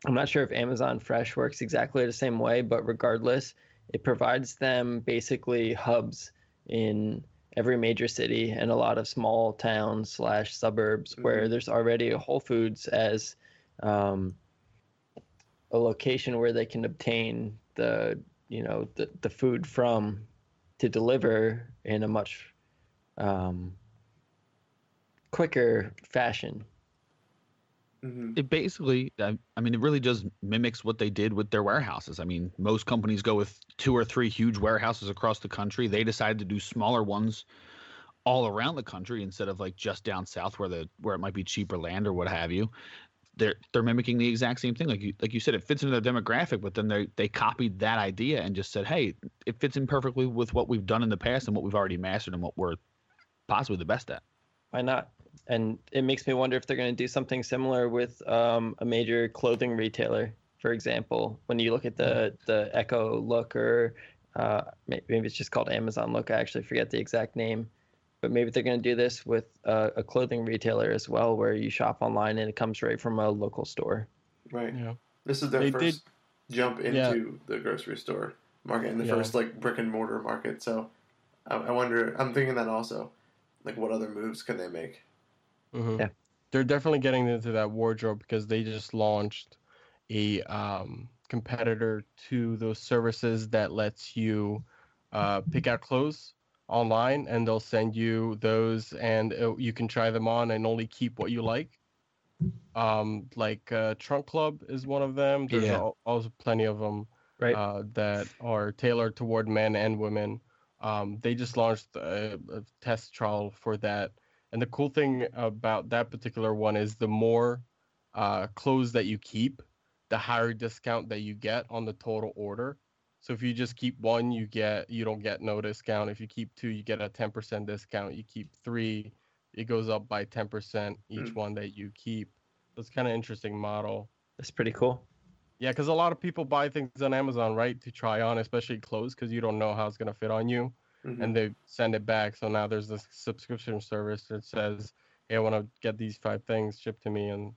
i'm not sure if amazon fresh works exactly the same way but regardless it provides them basically hubs in every major city and a lot of small towns slash suburbs where Mhm. there's already a Whole Foods as um, a location where they can obtain the you know the, the food from to deliver in a much um, quicker fashion. Mm-hmm. it basically I, I mean it really just mimics what they did with their warehouses. I mean most companies go with two or three huge warehouses across the country. They decided to do smaller ones all around the country instead of like just down south where the where it might be cheaper land or what have you. They're they're mimicking the exact same thing. Like you like you said it fits into their demographic but then they they copied that idea and just said hey it fits in perfectly with what we've done in the past and what we've already mastered and what we're possibly the best at. Why not? And it makes me wonder if they're going to do something similar with um, a major clothing retailer, for example. When you look at the the Echo Look, or uh, maybe it's just called Amazon Look. I actually forget the exact name, but maybe they're going to do this with uh, a clothing retailer as well, where you shop online and it comes right from a local store. Right. Yeah. This is their They first jump into Yeah. the grocery store market and the Yeah. first like brick and mortar market. So I, I wonder. I'm thinking that also. Like, what other moves can they make? Mhm. Yeah. They're definitely getting into that wardrobe because they just launched a um, competitor to those services that lets you uh, pick out clothes online and they'll send you those and uh, you can try them on and only keep what you like. Um, like uh, Trunk Club is one of them. There's Yeah. al- also plenty of them Right. uh, that are tailored toward men and women. Um, they just launched a, a test trial for that. And the cool thing about that particular one is the more uh, clothes that you keep, the higher discount that you get on the total order. So if you just keep one, you get you don't get no discount. If you keep two, you get a 10% discount. You keep three, it goes up by 10% each Mm. one that you keep. That's kind of interesting model. That's pretty cool. Yeah, because a lot of people buy things on Amazon, right, to try on, especially clothes, because you don't know how it's gonna fit on you, Mhm. and they send it back. So now there's this subscription service that says, "Hey, I want to get these five things shipped to me, and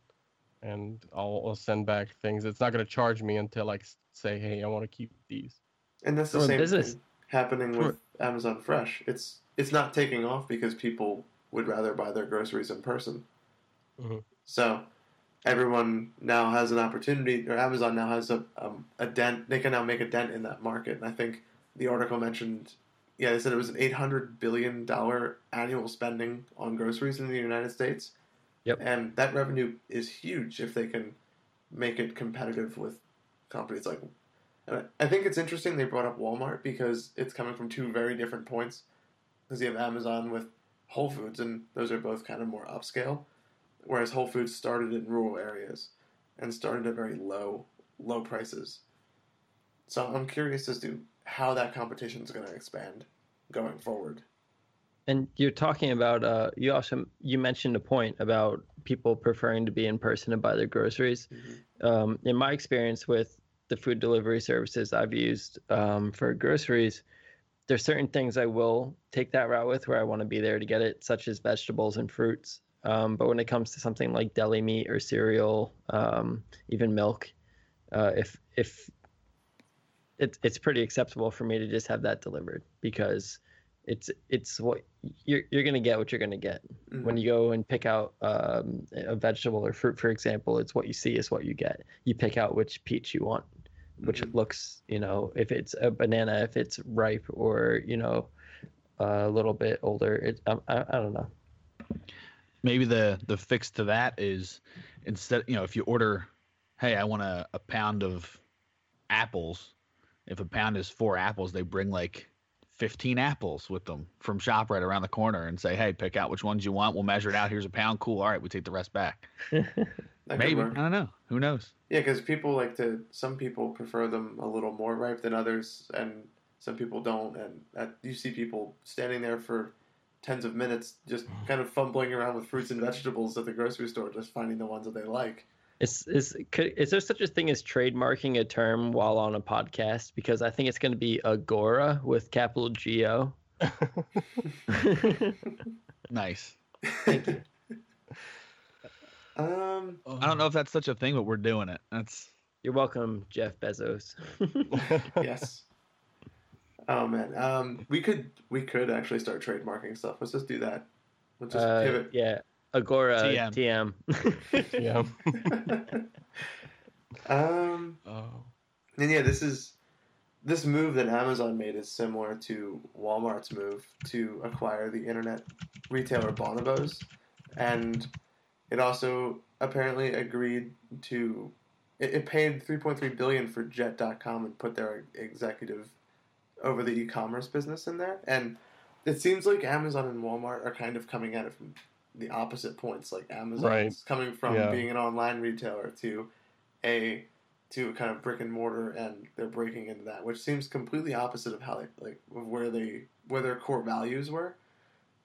and I'll, I'll send back things. It's not gonna charge me until I s- say, "Hey, I want to keep these." And that's the Or same business. thing. happening with Amazon Fresh. It's it's not taking off because people would rather buy their groceries in person. Mhm. So everyone now has an opportunity, or Amazon now has a um, a dent. They can now make a dent in that market. And I think the article mentioned, yeah, they said it was an eight hundred billion dollar annual spending on groceries in the United States. Yep. And that revenue is huge if they can make it competitive with companies like. and I I think it's interesting they brought up Walmart because it's coming from two very different points. Because you have Amazon with Whole Foods, and those are both kind of more upscale, whereas Whole Foods started in rural areas and started at very low low prices. So I'm curious as to how that competition is going to expand going forward. And you're talking about uh, you also you mentioned a point about people preferring to be in person to buy their groceries. Um, in my experience with the food delivery services I've used um, for groceries, there's certain things I will take that route with where I want to be there to get it, such as vegetables and fruits. Um, but when it comes to something like deli meat or cereal, um, even milk, uh, if if it's it's pretty acceptable for me to just have that delivered because it's it's what you're you're gonna get what you're gonna get Mhm. when you go and pick out um, a vegetable or fruit, for example. It's what you see is what you get. You pick out which peach you want, which Mhm. looks you know if it's a banana, if it's ripe or you know a little bit older. It I, I, I don't know. maybe the the fix to that is instead you know if you order hey i want a, a pound of apples if a pound is four apples they bring like 15 apples with them from shop right around the corner and say hey pick out which ones you want. We'll measure it out. Here's a pound. Cool. All right we take the rest back. [laughs] Maybe. i don't know. Who knows? Yeah, because people like to. Some people prefer them a little more ripe than others, and some people don't. And that, you see people standing there for tens of minutes, just mm. kind of fumbling around with fruits and vegetables at the grocery store, just finding the ones that they like. Is is could, is there such a thing as trademarking a term while on a podcast? Because I think it's going to be agora with capital G O. [laughs] nice Thank you. Um, i don't know if that's such a thing but we're doing it that's You're welcome, Jeff Bezos. [laughs] yes. Oh man, um, we could we could actually start trademarking stuff. Let's just do that. Let's just Uh, pivot. yeah, agora TM. TM. yeah. [laughs] um, Oh. And yeah, this is this move that Amazon made is similar to Walmart's move to acquire the internet retailer Bonobos, and it also apparently agreed to it, it paid 3.3 billion for Jet.com and put their executive over the e-commerce business in there, and it seems like Amazon and Walmart are kind of coming at it from the opposite points. Like Amazon Right. coming from Yeah. being an online retailer to a to kind of brick and mortar, and they're breaking into that, which seems completely opposite of how they like of where they where their core values were.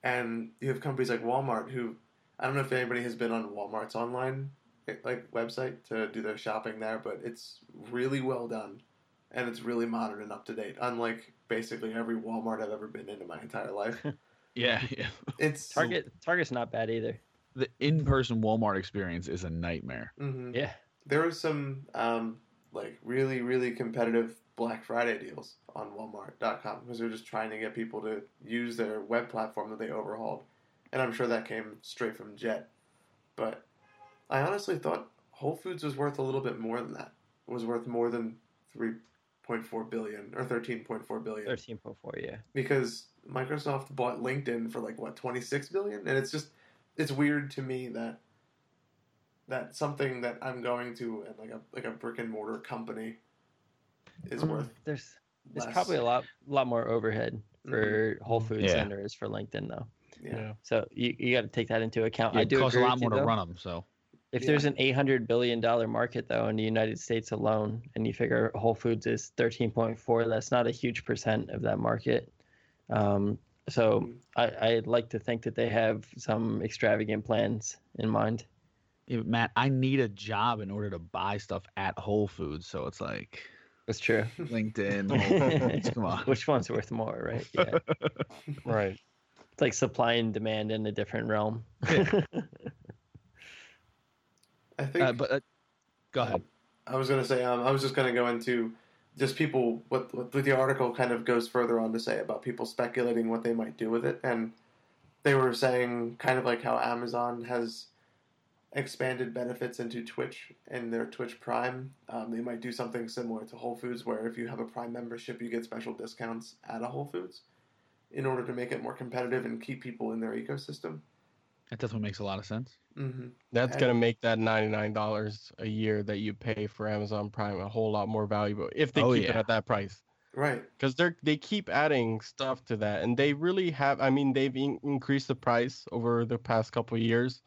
And you have companies like Walmart who I don't know if anybody has been on Walmart's online like website to do their shopping there, but it's really well done, and it's really modern and up to date. Unlike basically every Walmart I've ever been in in my entire life. [laughs] yeah [laughs] yeah It's Target Target's not bad either. the in-person walmart experience is a nightmare mhm. Yeah. There was some um, like really really competitive Black Friday deals on Walmart.com because they're just trying to get people to use their web platform that they overhauled, and I'm sure that came straight from Jet. But I honestly thought Whole Foods was worth a little bit more than that. It was worth more than three point four billion or thirteen point four billion Thirteen point four. Yeah. because Microsoft bought LinkedIn for like what 26 billion and it's just it's weird to me that that something that I'm going to at like a like a brick and mortar company is Mm, worth There's there's less. probably a lot lot more overhead for Whole Foods Yeah. than there is for LinkedIn though. yeah. Yeah. So you, you got to take that into account. I it do costs a lot with you, more to though. run them so If Yeah. there's an eight hundred billion dollar market though in the United States alone, and you figure Whole Foods is thirteen point four, that's not a huge percent of that market. Um, so Mm. I, I'd like to think that they have some extravagant plans in mind. Yeah, Matt, I need a job in order to buy stuff at Whole Foods. So it's like That's true. LinkedIn, [laughs] Whole Foods. Come on. Which one's worth more, right? Yeah. [laughs] Right. It's like supply and demand in a different realm. [laughs] I think Uh, but uh, go ahead. I was gonna say um, I was just gonna go into just people what, what the article kind of goes further on to say about people speculating what they might do with it. And they were saying kind of like how amazon has expanded benefits into twitch and their twitch prime. Um, they might do something similar to whole foods where if you have a prime membership you get special discounts at a whole foods in order to make it more competitive and keep people in their ecosystem. That definitely makes a lot of sense. Mm-hmm. That's gonna make that ninety nine dollars a year that you pay for Amazon Prime a whole lot more valuable if they Oh, keep it at that price. right Because they're they keep adding stuff to that, and they really have. I mean, they've in- increased the price over the past couple of years.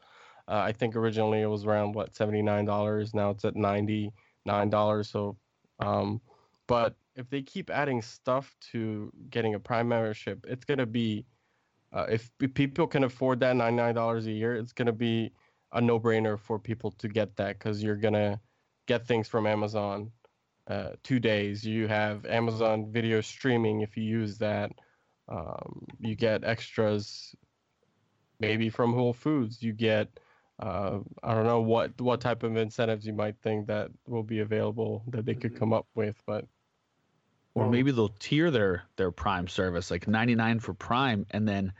Uh, I think originally it was around what seventy nine dollars. Now it's at ninety nine dollars. So, um, but if they keep adding stuff to getting a Prime membership, it's gonna be. Uh, if people can afford that ninety nine dollars a year, it's gonna be a no brainer for people to get that because you're gonna get things from Amazon uh, two days. You have Amazon video streaming if you use that. Um, you get extras, maybe from Whole Foods. You get uh, I don't know what what type of incentives you might think that will be available that they could come up with, but Or Well- maybe they'll tier their their Prime service, like ninety nine for Prime, and then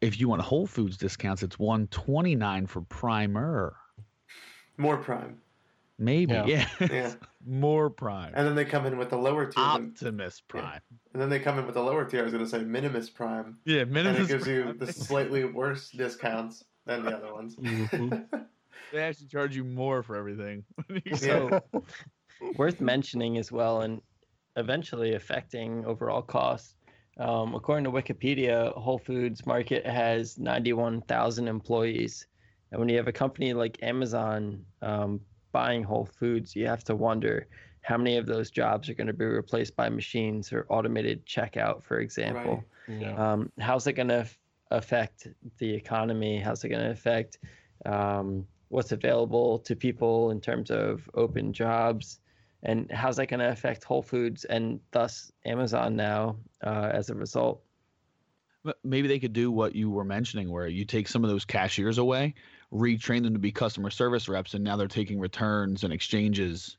if you want Whole Foods discounts, it's one twenty nine for Primer. more prime Maybe, Yeah. yeah, Yeah. [laughs] more Prime. and then they come in with the lower tier and, Optimus Prime. and then they come in with the lower tier i was going to say minimus prime Yeah, and it gives you the slightly worse discounts than the other ones. Mhm. [laughs] they actually charge you more for everything. [laughs] Yeah. worth mentioning as well, and eventually affecting overall costs. Um, according to Wikipedia, Whole Foods Market has 91,000 employees. And when you have a company like Amazon um, buying Whole Foods, you have to wonder how many of those jobs are going to be replaced by machines or automated checkout, for example. Right. yeah. Um, how's it going to f- affect the economy? How's it going to affect um, what's available to people in terms of open jobs? And how's that going to affect Whole Foods and thus Amazon now uh, as a result? Maybe they could do what you were mentioning, where you take some of those cashiers away, retrain them to be customer service reps, and now they're taking returns and exchanges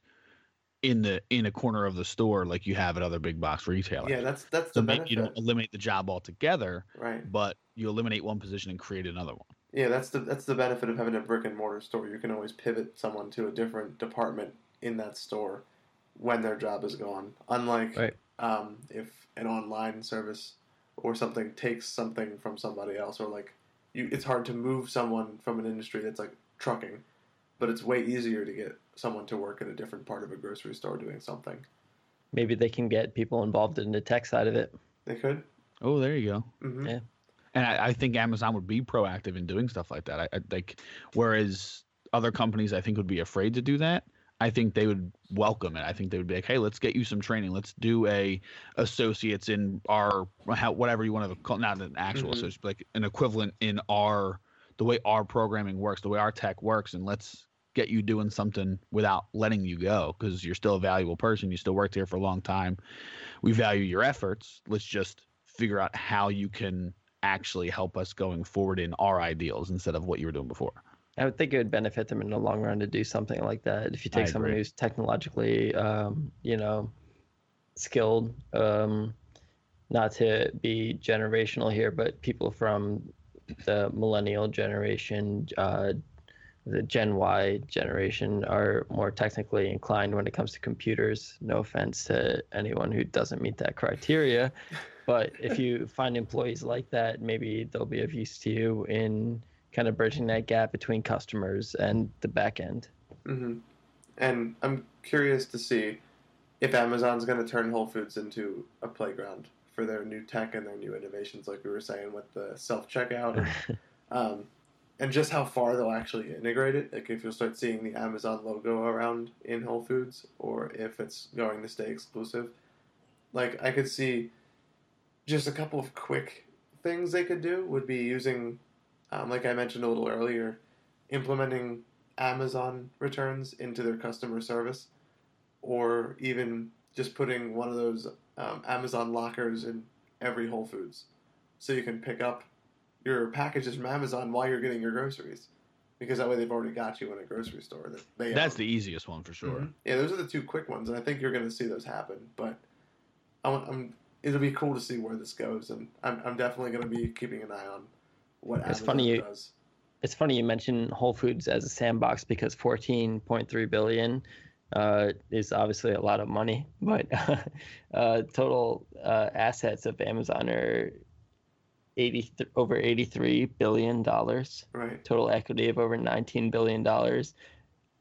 in the in a corner of the store, like you have at other big box retailers. yeah, that's that's so the maybe benefit, you don't eliminate the job altogether, right? but you eliminate one position and create another one. Yeah, that's the that's the benefit of having a brick and mortar store. You can always pivot someone to a different department in that store when their job is gone. Unlike Right. um, if an online service or something takes something from somebody else, or like you, it's hard to move someone from an industry that's like trucking, but it's way easier to get someone to work in a different part of a grocery store doing something. Maybe they can get people involved in the tech side of it. They could. Oh, there you go. hmm Yeah. And I, I think Amazon would be proactive in doing stuff like that. I, I like, whereas other companies I think would be afraid to do that. I think they would welcome it. I think they would be like, "Hey, let's get you some training. Let's do a associates in our how, whatever you want to call, not an actual Mhm. associate, but like an equivalent in our the way our programming works, the way our tech works, and let's get you doing something without letting you go because you're still a valuable person. You still worked here for a long time. We value your efforts. Let's just figure out how you can actually help us going forward in our ideals instead of what you were doing before. I would think it would benefit them in the long run to do something like that. If you take someone who's technologically, um, you know, skilled, um, not to be generational here, but people from the millennial generation, uh, the Gen Y generation, are more technically inclined when it comes to computers. No offense to anyone who doesn't meet that criteria, but if you [laughs] find employees like that, maybe they'll be of use to you in kind of bridging that gap between customers and the back end. hmm And I'm curious to see if Amazon's going to turn Whole Foods into a playground for their new tech and their new innovations, like we were saying with the self checkout, and, [laughs] um, and just how far they'll actually integrate it. Like if you'll start seeing the Amazon logo around in Whole Foods, or if it's going to stay exclusive. Like I could see just a couple of quick things they could do would be using, um, like I mentioned a little earlier, implementing Amazon returns into their customer service, or even just putting one of those um, Amazon lockers in every Whole Foods, so you can pick up your packages from Amazon while you're getting your groceries. because that way they've already got you in a grocery store that they That's own. the easiest one for sure. Mhm. Yeah, those are the two quick ones, and I think you're going to see those happen. But I'm, I'm, it'll be cool to see where this goes, and I'm, I'm definitely going to be keeping an eye on what It's Amazon funny you- does. It's funny you mention Whole Foods as a sandbox because 14.3 billion uh, is obviously a lot of money, [laughs] but uh, total uh, assets of Amazon are 80 over 83 billion dollars. Right. Total equity of over 19 billion dollars,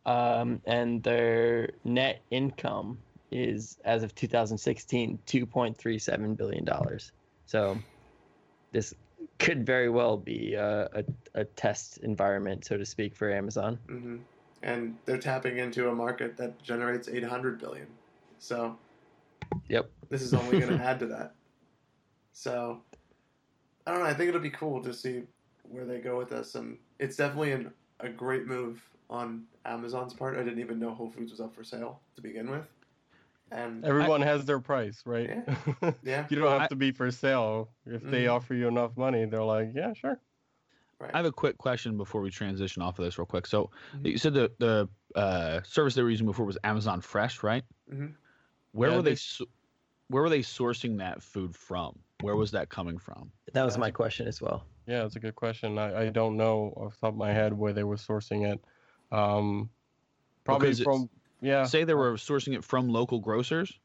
um, and their net income is, as of 2016, 2.37 billion dollars. So, this could very well be a, a, a test environment, so to speak, for Amazon. Mm-hmm. And they're tapping into a market that generates 800 billion. So Yep. this is only going [laughs] to add to that. So I don't know. I think it'll be cool to see where they go with this, and it's definitely an, a great move on Amazon's part. I didn't even know Whole Foods was up for sale to begin with, and Everyone has their price, right? yeah, [laughs] yeah. you don't have I- to be for sale. If they Mhm. offer you enough money, they're like, yeah, sure. right. I have a quick question before we transition off of this real quick. So Mhm. you said the the uh, service they were using before was Amazon Fresh, right? Mm-hmm. Where Yeah, were they? they- where were they sourcing that food from? Where was that coming from? That was my question as well. Yeah, it's a good question. I, I don't know off the top of my head where they were sourcing it. Um, probably Because from yeah. Say they were sourcing it from local grocers,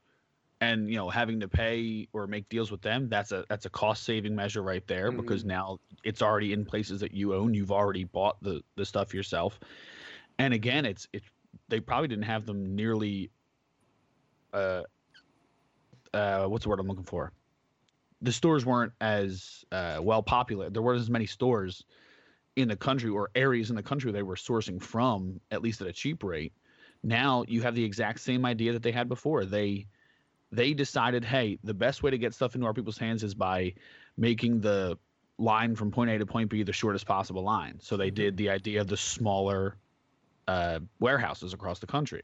and you know having to pay or make deals with them. That's a that's a cost saving measure right there because now it's already in places that you own. You've already bought the the stuff yourself, and again, it's it. They probably didn't have them nearly. Uh, uh, what's the word I'm looking for? The stores weren't as uh, well popular. There weren't as many stores in the country or areas in the country they were sourcing from, at least at a cheap rate. Now you have the exact same idea that they had before. They they decided, hey, the best way to get stuff into our people's hands is by making the line from point A to point B the shortest possible line. So they did the idea of the smaller uh, warehouses across the country.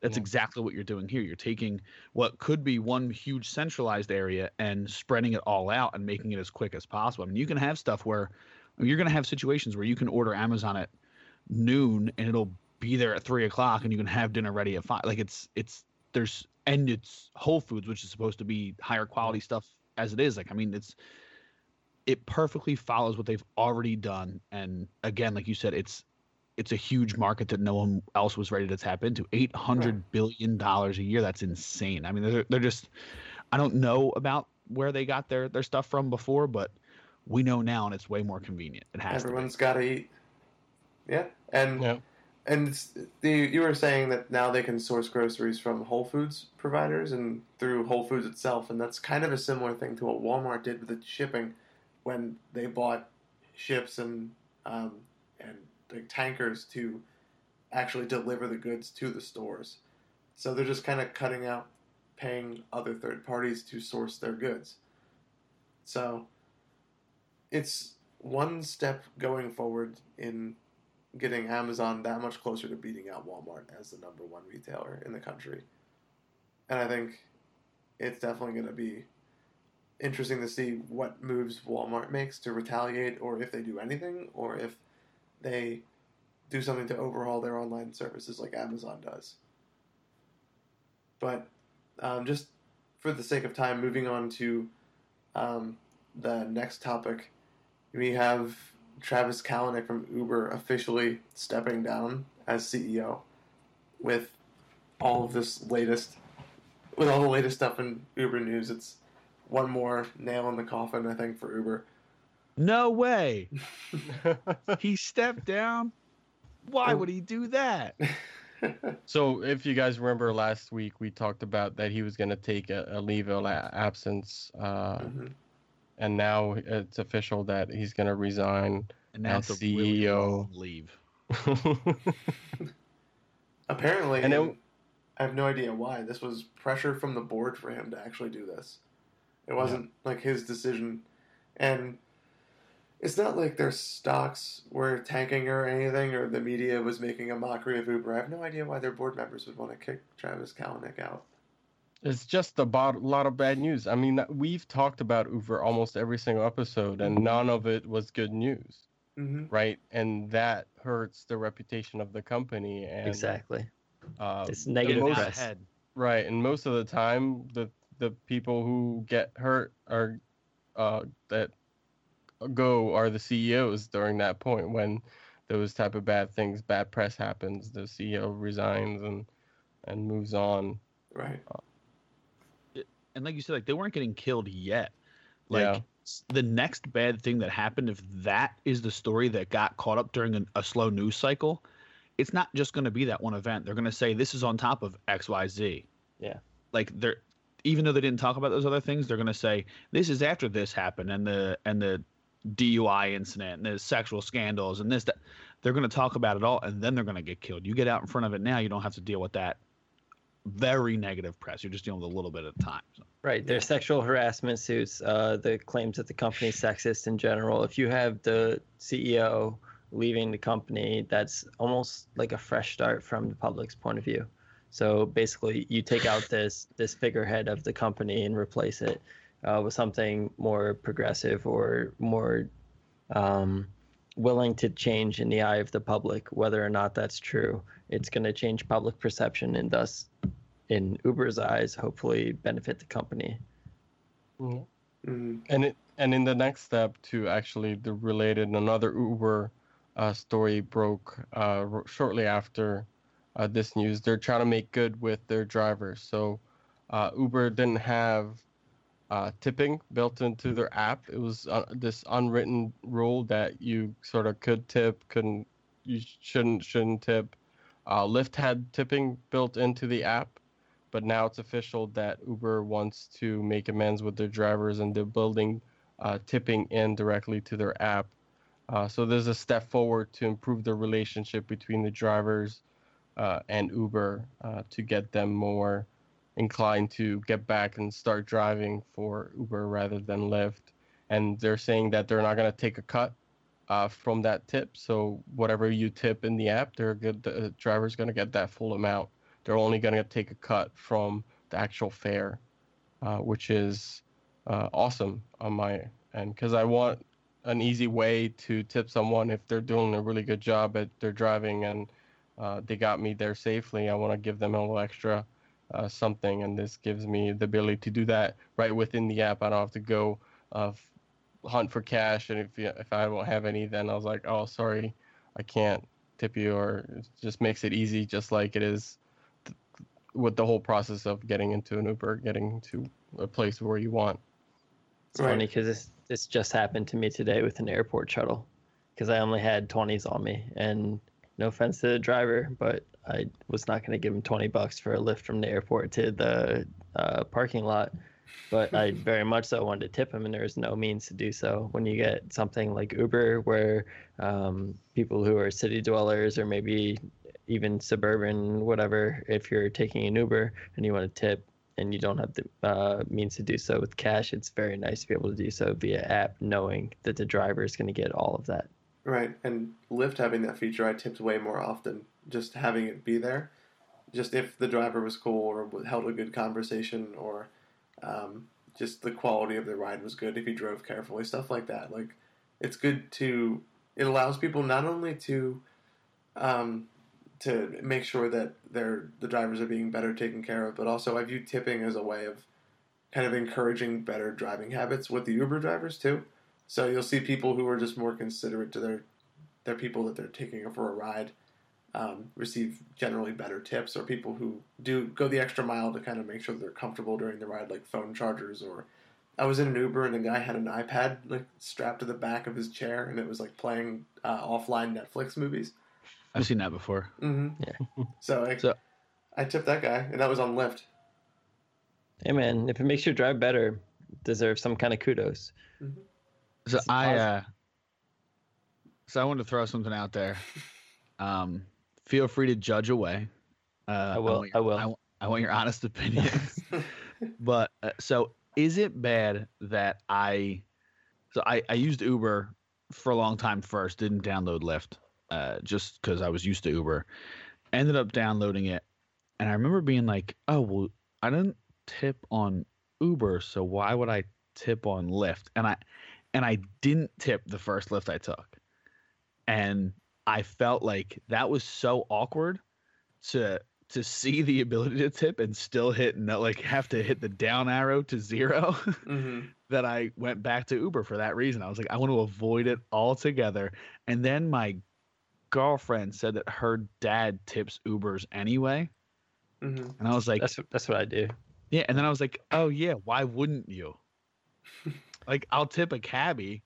That's Yeah. exactly what you're doing here. You're taking what could be one huge centralized area and spreading it all out and making it as quick as possible. I mean, you can have stuff where you're going to have situations where you can order Amazon at noon and it'll be there at three o'clock and you can have dinner ready at five. Like it's it's there's and it's Whole Foods, which is supposed to be higher quality stuff as it is. Like I mean, it's it perfectly follows what they've already done. And again, like you said, it's it's a huge market that no one else was ready to tap into. Eight hundred billion dollars a year. That's insane. I mean, they're they're just I don't know about where they got their their stuff from before, but we know now, and it's way more convenient. It has Everyone's got to eat. Yeah, and Yeah. And the you were saying that now they can source groceries from Whole Foods providers and through Whole Foods itself, and that's kind of a similar thing to what Walmart did with the shipping when they bought ships and um, and like tankers to actually deliver the goods to the stores. So they're just kind of cutting out paying other third parties to source their goods. So it's one step going forward in getting Amazon that much closer to beating out Walmart as the number one retailer in the country. And I think it's definitely going to be interesting to see what moves Walmart makes to retaliate, or if they do anything, or if they do something to overhaul their online services like Amazon does. But um, just for the sake of time, moving on to um, the next topic, we have Travis Kalanick from Uber officially stepping down as CEO with all of this latest, with all the latest stuff in Uber news. It's one more nail in the coffin, I think, for Uber. No way. [laughs] he stepped down. Why would he do that? [laughs] so if you guys remember last week, we talked about that he was going to take a, a leave of absence, uh, Mhm. And now it's official that he's going to resign. And now As it's CEO. leave. [laughs] Apparently, And it- I have no idea why. This was pressure from the board for him to actually do this. It wasn't like his decision, and it's not like their stocks were tanking or anything, or the media was making a mockery of Uber. I have no idea why their board members would want to kick Travis Kalanick out. It's just about a lot of bad news. I mean, we've talked about Uber almost every single episode, and none of it was good news. hmm right? And that hurts the reputation of the company. And exactly. uh, It's negative most- press. Head. Right, and most of the time, the the people who get hurt are uh, that go are the CEOs during that point when those type of bad things, bad press happens. The CEO resigns and and moves on. Right. And like you said, like they weren't getting killed yet. Like Yeah. the next bad thing that happened, if that is the story that got caught up during an, a slow news cycle, it's not just going to be that one event. They're going to say this is on top of X, Y, Z. Yeah. Like they're even though they didn't talk about those other things, they're going to say this is after this happened and the and the DUI incident and the sexual scandals and this that they're going to talk about it all and then they're going to get killed. You get out in front of it now, you don't have to deal with that very negative press. You're just dealing with a little bit at a time. So. Right. There's sexual harassment suits, uh, the claims that the company's sexist in general. If you have the CEO leaving the company, that's almost like a fresh start from the public's point of view. So basically, you take out [sighs] this this figurehead of the company and replace it uh, with something more progressive or more um, willing to change in the eye of the public. Whether or not that's true, it's going to change public perception and thus in Uber's eyes, hopefully benefit the company. hmm And it and in the next step to actually the related another Uber uh, story broke uh, r- shortly after uh, this news. They're trying to make good with their drivers. So uh, Uber didn't have uh, tipping built into their app. It was uh, this unwritten rule that you sort of could tip, couldn't, you shouldn't shouldn't tip. Uh, Lyft had tipping built into the app but now it's official that Uber wants to make amends with their drivers and they're building uh, tipping in directly to their app. Uh, so there's a step forward to improve the relationship between the drivers uh, and Uber uh, to get them more inclined to get back and start driving for Uber rather than Lyft. And they're saying that they're not going to take a cut uh, from that tip. So whatever you tip in the app, they're good. The driver's going to get that full amount they're only going to take a cut from the actual fare, uh, which is uh, awesome on my end because I want an easy way to tip someone if they're doing a really good job at their driving and uh, they got me there safely. I want to give them a little extra uh, something, and this gives me the ability to do that right within the app. I don't have to go uh, hunt for cash, and if if I don't have any, then I was like, oh, sorry, I can't tip you, or it just makes it easy, just like it is with the whole process of getting into an Uber, getting to a place where you want. It's Right. funny because this this just happened to me today with an airport shuttle, because I only had twenties on me, and no offense to the driver, but I was not going to give him twenty bucks for a lift from the airport to the uh, parking lot. But I [laughs] very much so wanted to tip him, and there was no means to do so. When you get something like Uber, where um, people who are city dwellers or maybe even suburban, whatever, if you're taking an Uber and you want to tip, and you don't have the uh, means to do so with cash, it's very nice to be able to do so via app, knowing that the driver is going to get all of that. Right. And Lyft having that feature, I tipped way more often. Just having it be there, just if the driver was cool or held a good conversation or um, just the quality of the ride was good if he drove carefully, stuff like that. Like, it's good to. It allows people not only to um, to make sure that they're, the drivers are being better taken care of, but also I view tipping as a way of kind of encouraging better driving habits with the Uber drivers too. So you'll see people who are just more considerate to their their people that they're taking for a ride um, receive generally better tips, or people who do go the extra mile to kind of make sure they're comfortable during the ride, like phone chargers. Or I was in an Uber and a guy had an iPad like strapped to the back of his chair, and it was like playing uh, offline Netflix movies. I've seen that before. hmm Yeah. [laughs] So I, So- I tipped that guy, and that was on Lyft. Hey man, if it makes your drive better, deserves some kind of kudos. So It's I uh so I wanted to throw something out there. Um feel free to judge away. Uh I will, I your- will. I, want- I want your [laughs] honest opinions. [laughs] but uh, so is it bad that I so I I used Uber for a long time first, didn't download Lyft uh just cuz I was used to Uber. Ended up downloading it and I remember being like, "Oh, well I didn't tip on Uber, so why would I tip on Lyft?" And I and I didn't tip the first lift I took. and I felt like that was so awkward to to see the ability to tip and still hit no like have to hit the down arrow to zero hmm [laughs] that I went back to Uber for that reason. I was like, I want to avoid it altogether. And then my girlfriend said that her dad tips Ubers anyway. hmm And I was like, That's that's what I do. yeah. And then I was like, oh, yeah, why wouldn't you? [laughs] like, I'll tip a cabbie.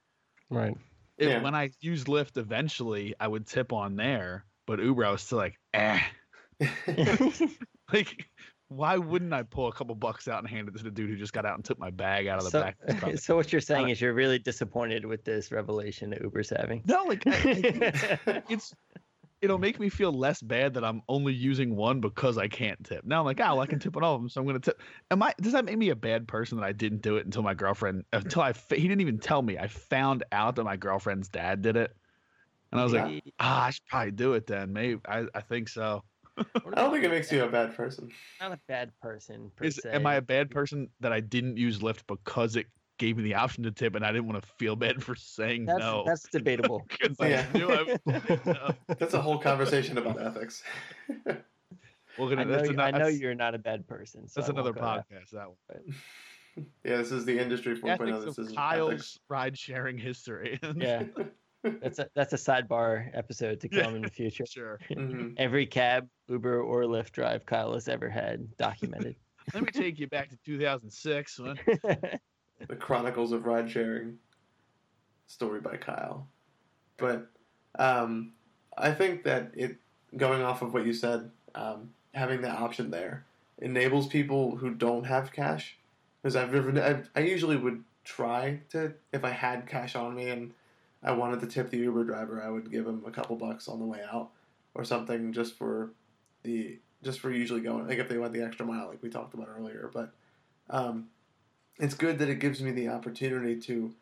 Right. If- Yeah. When I use Lyft eventually, I would tip on there. But Uber, I was still like, eh. [laughs] [laughs] Like, why wouldn't I pull a couple bucks out and hand it to the dude who just got out and took my bag out of the so, back? of his truck? [laughs] so what you're saying is you're really disappointed with this revelation that Uber's having. No, like I, I- [laughs] it's it'll make me feel less bad that I'm only using one because I can't tip. Now I'm like, oh, well, I can tip on all of them, so I'm gonna tip. Am I? Does that make me a bad person that I didn't do it until my girlfriend? Until I he didn't even tell me. I found out that my girlfriend's dad did it, and I was like, ah, I should probably do it then. Maybe I, I think so. [laughs] I don't think it makes you a bad person. not a bad person per Is se. am I a bad person that I didn't use Lyft because it gave me the option to tip and I didn't want to feel bad for saying That's no? that's debatable. [laughs] Yeah. knew I no. [laughs] That's a whole conversation about ethics. We're I gonna. know, that's you- ano- I know that's- you're not a bad person. So That's I another podcast. That one. yeah, this is the industry 4.0. Ethics This is Kyle's ride sharing history. Yeah, that's a that's a sidebar episode to [laughs] Yeah. come in the future. sure. [laughs] hmm Every cab, Uber, or Lyft drive Kyle has ever had documented. [laughs] Let me take you back to 2006. When, The Chronicles of Ride Sharing, story by Kyle. But um, I think that it, going off of what you said, um, having that option there enables people who don't have cash. Because I've, never- I've I usually would try to if I had cash on me and I wanted to tip the Uber driver, I would give him a couple bucks on the way out or something just for the just for usually going like if they went the extra mile like we talked about earlier. But um, it's good that it gives me the opportunity to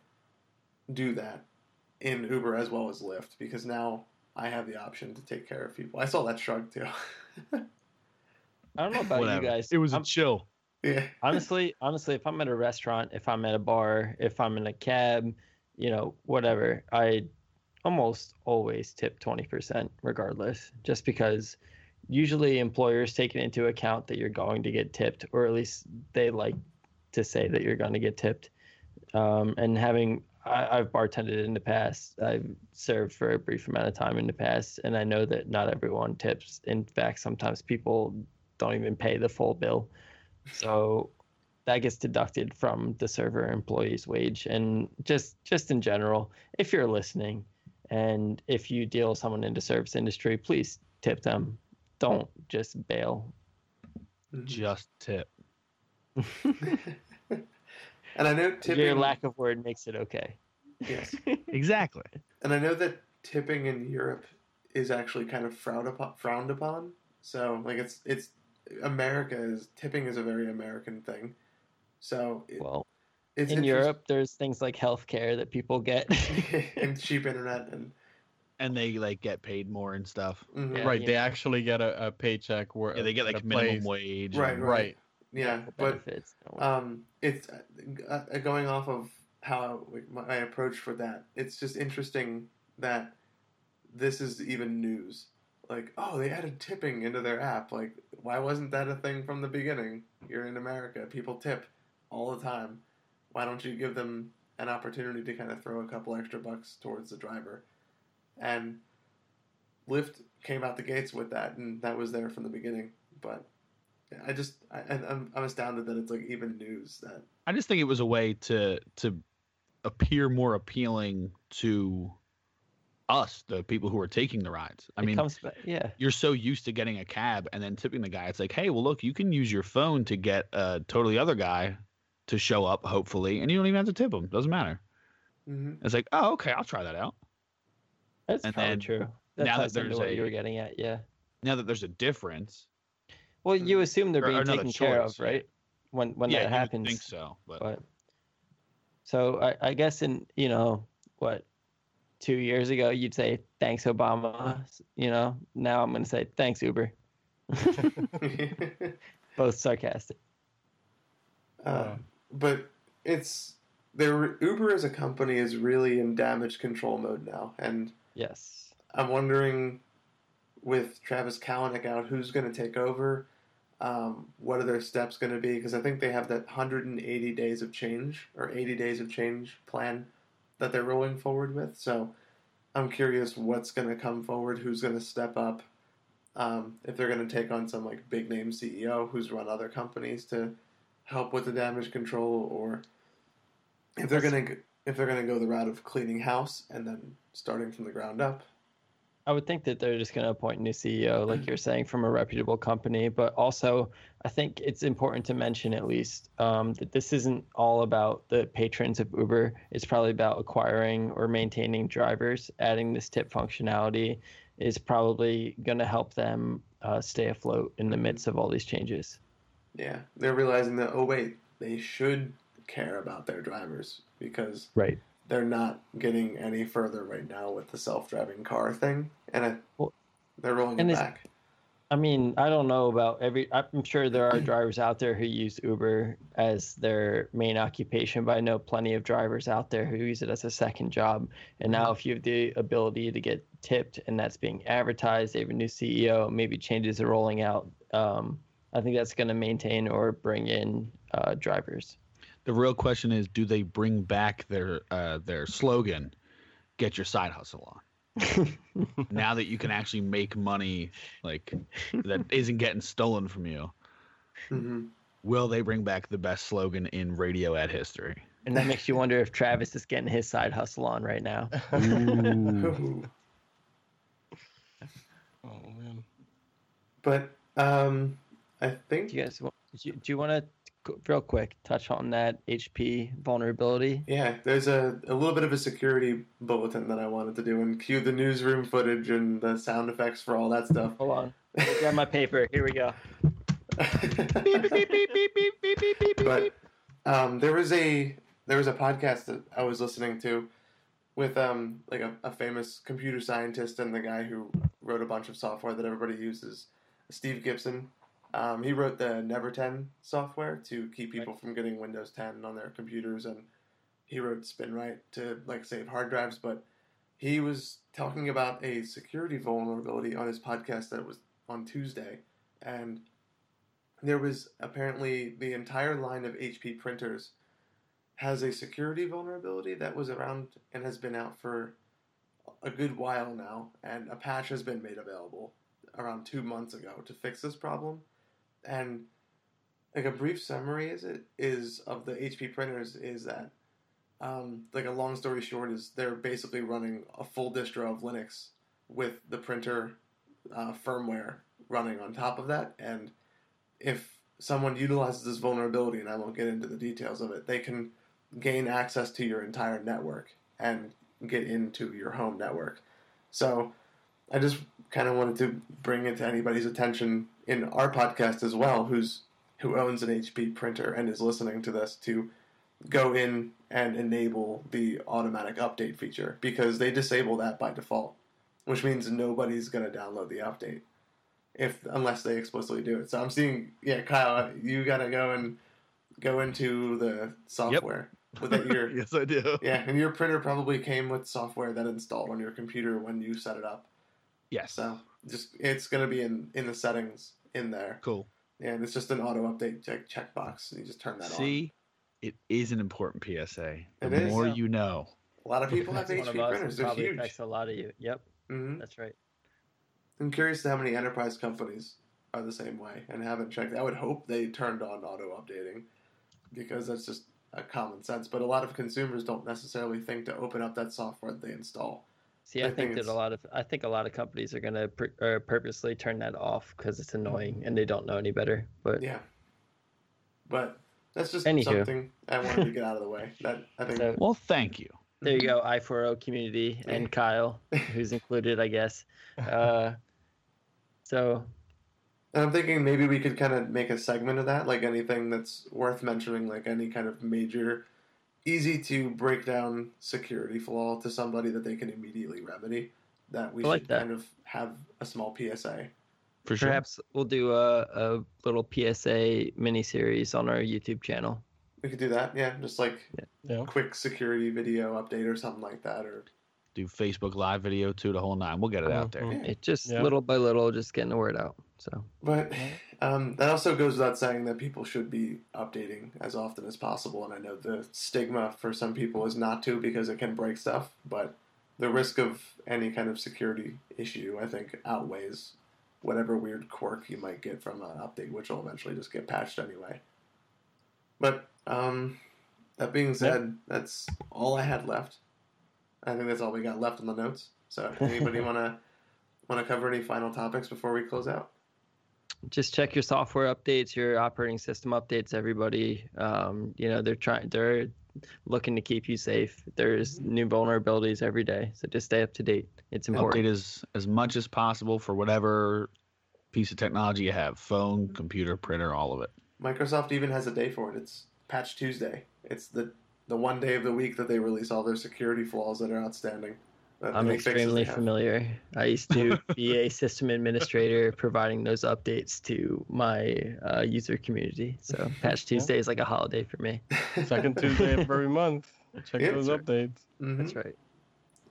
do that in Uber as well as Lyft because now I have the option to take care of people. I saw that shrug too. [laughs] I don't know about whatever. you guys. It was a I'm- chill. yeah. honestly, honestly, if I'm at a restaurant, if I'm at a bar, if I'm in a cab, you know, whatever, I almost always tip 20% regardless, just because usually employers take it into account that you're going to get tipped, or at least they like to say that you're going to get tipped. Um, and having, I, I've bartended in the past, I've served for a brief amount of time in the past, and I know that not everyone tips. In fact, sometimes people don't even pay the full bill. So that gets deducted from the server employee's wage. And just just in general, if you're listening and if you deal with someone in the service industry, please tip them. Don't just bail. Mhm. Just tip. [laughs] and I know tipping. Your lack of word makes it okay. yes. [laughs] Exactly. And I know that tipping in Europe is actually kind of frowned upon. Frowned upon. So like it's it's America is tipping is a very American thing. So it, Well, it's in Europe, there's things like healthcare that people get. [laughs] and [laughs] cheap internet and And they like get paid more and stuff. mhm. Yeah. right. you They know. actually get a, a paycheck where Yeah, they get like minimum place. wage. Right, and- right. Right. yeah, but benefits. you know. um, it's uh, uh, going off of how like, my approach for that. It's just interesting that this is even news. Like, oh, they added tipping into their app. Like, why wasn't that a thing from the beginning? You're in America. People tip all the time. Why don't you give them an opportunity to kind of throw a couple extra bucks towards the driver? And Lyft came out the gates with that, and that was there from the beginning. But yeah, I just, I, I'm I'm astounded that it's like even news that. I just think it was a way to to appear more appealing to us, the people who are taking the rides. I it mean, comes back, yeah. you're so used to getting a cab and then tipping the guy. It's like, hey, well, look, you can use your phone to get a totally other guy to show up, hopefully, and you don't even have to tip them. Doesn't matter. Mm-hmm. It's like, oh, okay, I'll try that out. That's And probably true. That now that there's what a- you were getting at, yeah. Now that there's a difference, Well, you assume they're Or being another taken care of, right? When when yeah, that happens. I think so, but But so I, I guess in you know what two years ago you'd say thanks Obama. You know now I'm gonna say thanks Uber. [laughs] [laughs] Both sarcastic. uh, but it's there. Uber as a company is really in damage control mode now, and Yes. I'm wondering with Travis Kalanick out, who's going to take over? Um, what are their steps going to be? Because I think they have that 180 days of change or 80 days of change plan that they're rolling forward with. So I'm curious what's going to come forward, who's going to step up, um, if they're going to take on some like big name CEO who's run other companies to help with the damage control, or if they're going to if they're going to go the route of cleaning house and then starting from the ground up. I would think that they're just going to appoint a new CEO, like you're saying, from a reputable company. But also, I think it's important to mention at least um, that this isn't all about the patrons of Uber. It's probably about acquiring or maintaining drivers. Adding this tip functionality is probably going to help them uh, stay afloat in the midst of all these changes. Yeah, they're realizing that oh wait, they should care about their drivers because Right. they're not getting any further right now with the self-driving car thing, and I, Well, they're rolling it back. I mean, I don't know about every. I'm sure there are drivers out there who use Uber as their main occupation, but I know plenty of drivers out there who use it as a second job. And now, if you have the ability to get tipped and that's being advertised, they have a new CEO, maybe changes are rolling out. Um, I think that's going to maintain or bring in uh, drivers. The real question is, do they bring back their uh, their slogan, "Get your side hustle on"? [laughs] now that you can actually make money, like that isn't getting stolen from you, hmm will they bring back the best slogan in radio ad history? And that makes you wonder if Travis is getting his side hustle on right now. [laughs] Oh man. but um, I think Do you guys want, do you, you want to real quick touch on that HP vulnerability? yeah, there's a, a little bit of a security bulletin that I wanted to do and cue the newsroom footage and the sound effects for all that stuff. Hold on. Grab my paper. Here we go. beep, beep, beep, beep, beep, beep, beep, beep, but um, there was a there was a podcast that I was listening to with um, like a, a famous computer scientist and the guy who wrote a bunch of software that everybody uses, Steve Gibson. Um, he wrote the Never 10 software to keep people from getting Windows 10 on their computers, and he wrote SpinRite to like save hard drives. But he was talking about a security vulnerability on his podcast that was on Tuesday, and there was apparently the entire line of HP printers has a security vulnerability that was around and has been out for a good while now, and a patch has been made available around two months ago to fix this problem. And like a brief summary is it is of the HP printers is that um, like a long story short is they're basically running a full distro of Linux with the printer uh, firmware running on top of that, and if someone utilizes this vulnerability, and I won't get into the details of it, they can gain access to your entire network and get into your home network. So I just kind of wanted to bring it to anybody's attention in our podcast as well, who's who owns an HP printer and is listening to this to go in and enable the automatic update feature because they disable that by default, which means nobody's going to download the update if unless they explicitly do it. So I'm seeing, yeah, Kyle, you got to go and go into the software Yep. with that [laughs] your yes, I do. yeah, and your printer probably came with software that installed on your computer when you set it up. Yes. So just it's going to be in in the settings in there, Cool. and it's just an auto update check checkbox. And you just turn that on. See, it is an important PSA. The It is, more yeah. you know. A lot of people have That's one HP of us. printers; It they're probably huge. affects a lot of you. Yep, hmm that's right. I'm curious to how many enterprise companies are the same way and haven't checked. I would hope they turned on auto updating because that's just a common sense. But a lot of consumers don't necessarily think to open up that software that they install. See, I I, think think, that a lot of I think a lot of companies are gonna pr- uh, purposely turn that off because it's annoying and they don't know any better. But Yeah. But that's just Anywho. something I wanted to get out of the way. That I think. So- Well, thank you. there you go, I4O community and Kyle, who's included, I guess. Uh, so And I'm thinking maybe we could kind of make a segment of that, like anything that's worth mentioning, like any kind of major, easy to break down security flaw to somebody that they can immediately remedy. That we I like should that. kind of have a small PSA. For sure. perhaps we'll do a, a little PSA mini series on our YouTube channel. We could do that, yeah, just like Yeah. quick security video update or something like that, or do Facebook Live video too, the whole nine. We'll get it out there. Mhm. It just Yeah. little by little, just getting the word out. So But um, that also goes without saying that people should be updating as often as possible. And I know the stigma for some people is not to because it can break stuff, but the risk of any kind of security issue, I think, outweighs whatever weird quirk you might get from an update, which will eventually just get patched anyway. But um, that being said, that's all I had left. I think that's all we got left on the notes. So, [laughs] anybody wanna wanna cover any final topics before we close out? just check your software updates, your operating system updates. Everybody, um, you know, they're trying, they're looking to keep you safe. There's new vulnerabilities every day, so just stay up to date. It's important. Update as as much as possible for whatever piece of technology you have: phone, computer, printer, all of it. Microsoft even has a day for it. It's Patch Tuesday. It's the the one day of the week that they release all their security flaws that are outstanding. that I'm extremely familiar. I used to [laughs] be a system administrator providing those updates to my uh, user community. So [laughs] Patch Tuesday is like a holiday for me. [laughs] Second Tuesday of every month. Check Yeah, those that's updates. Mhm. That's right.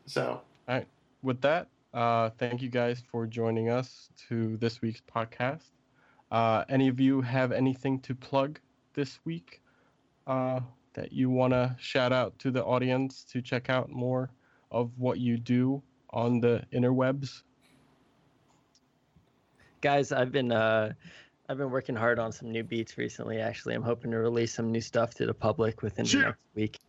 So all right. With that, uh, thank you guys for joining us to this week's podcast. Uh, any of you have anything to plug this week uh, that you want to shout out to the audience to check out more of what you do on the interwebs? guys i've been uh i've been working hard on some new beats recently actually. I'm hoping to release some new stuff to the public within the next week.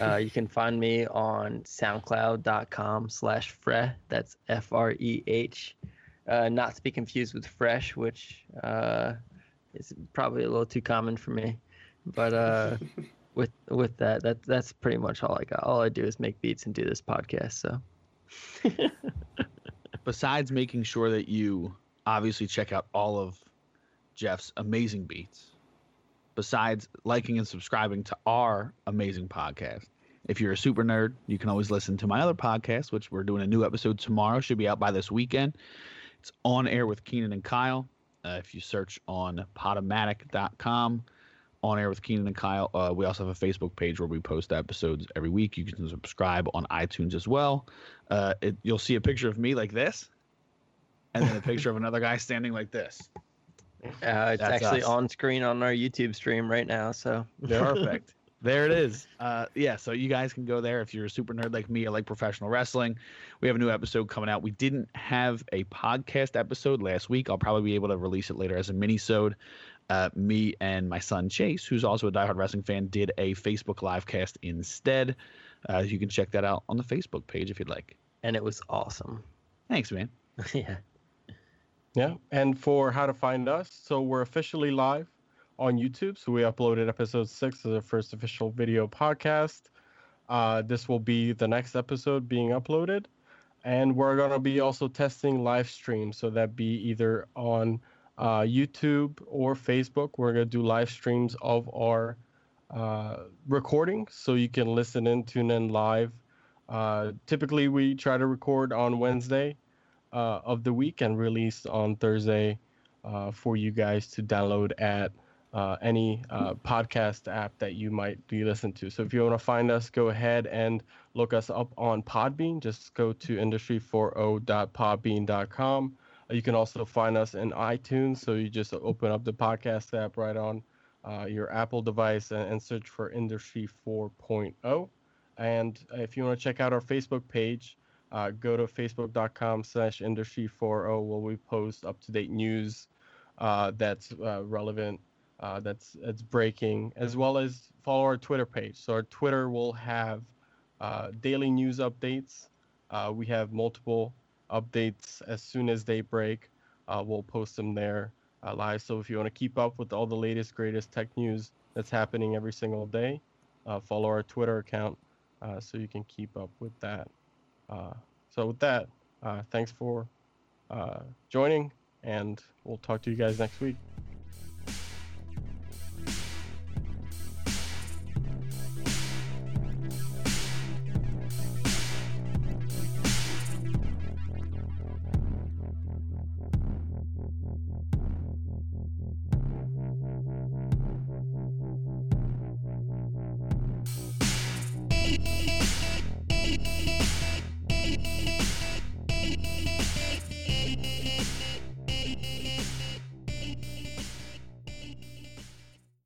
Uh, you can find me on soundcloud.com slash freh that's f-r-e-h uh, not to be confused with fresh which uh, is probably a little too common for me. But uh, [laughs] with with that that that's pretty much all i got all i do is make beats and do this podcast so [laughs] Besides making sure that you obviously check out all of Jeff's amazing beats, besides liking and subscribing to our amazing podcast. If you're a super nerd, you can always listen to my other podcast, which we're doing a new episode tomorrow. Should be out by this weekend. It's on air with Keenan and Kyle. Uh, if you search on podomatic.com, on air with Keenan and Kyle. Uh, we also have a Facebook page where we post episodes every week. You can subscribe on iTunes as well. Uh, it, you'll see a picture of me like this, and then a picture of [laughs] another guy standing like this. uh, it's That's actually us. on screen on our youtube stream right now so Perfect. [laughs] there it is. Uh, yeah, so you guys can go there if you're a super nerd like me or like professional wrestling. We have a new episode coming out. We didn't have a podcast episode last week. I'll probably be able to release it later as a mini-sode. Uh, me and my son Chase, who's also a diehard wrestling fan, did a Facebook live cast instead. Uh, you can check that out on the Facebook page if you'd like. and it was awesome. Thanks, man. [laughs] yeah. Yeah, and for how to find us, so we're officially live on YouTube. So we uploaded episode six as our first official video podcast. Uh, this will be the next episode being uploaded, and we're gonna be also testing live stream. So that be either on uh, YouTube or Facebook. We're gonna do live streams of our uh, recordings, so you can listen in, tune in live. Uh, typically, we try to record on Wednesday uh, of the week and release on Thursday uh, for you guys to download at uh, any podcast app that you might be listening to. So if you want to find us, go ahead and look us up on Podbean. Just go to industry40.podbean.com. You can also find us in iTunes. So you just open up the podcast app right on uh, your Apple device and, and search for Industry 4.0. And if you want to check out our Facebook page, uh, go to facebook.com slash industry40 where we post up-to-date news uh, that's uh, relevant uh, that's that's breaking as well as follow our twitter page so our twitter will have uh, daily news updates uh, we have multiple updates as soon as they break uh, we'll post them there uh, live so if you want to keep up with all the latest greatest tech news that's happening every single day uh, follow our twitter account uh, so you can keep up with that uh, so with that, uh, thanks for joining, and we'll talk to you guys next week.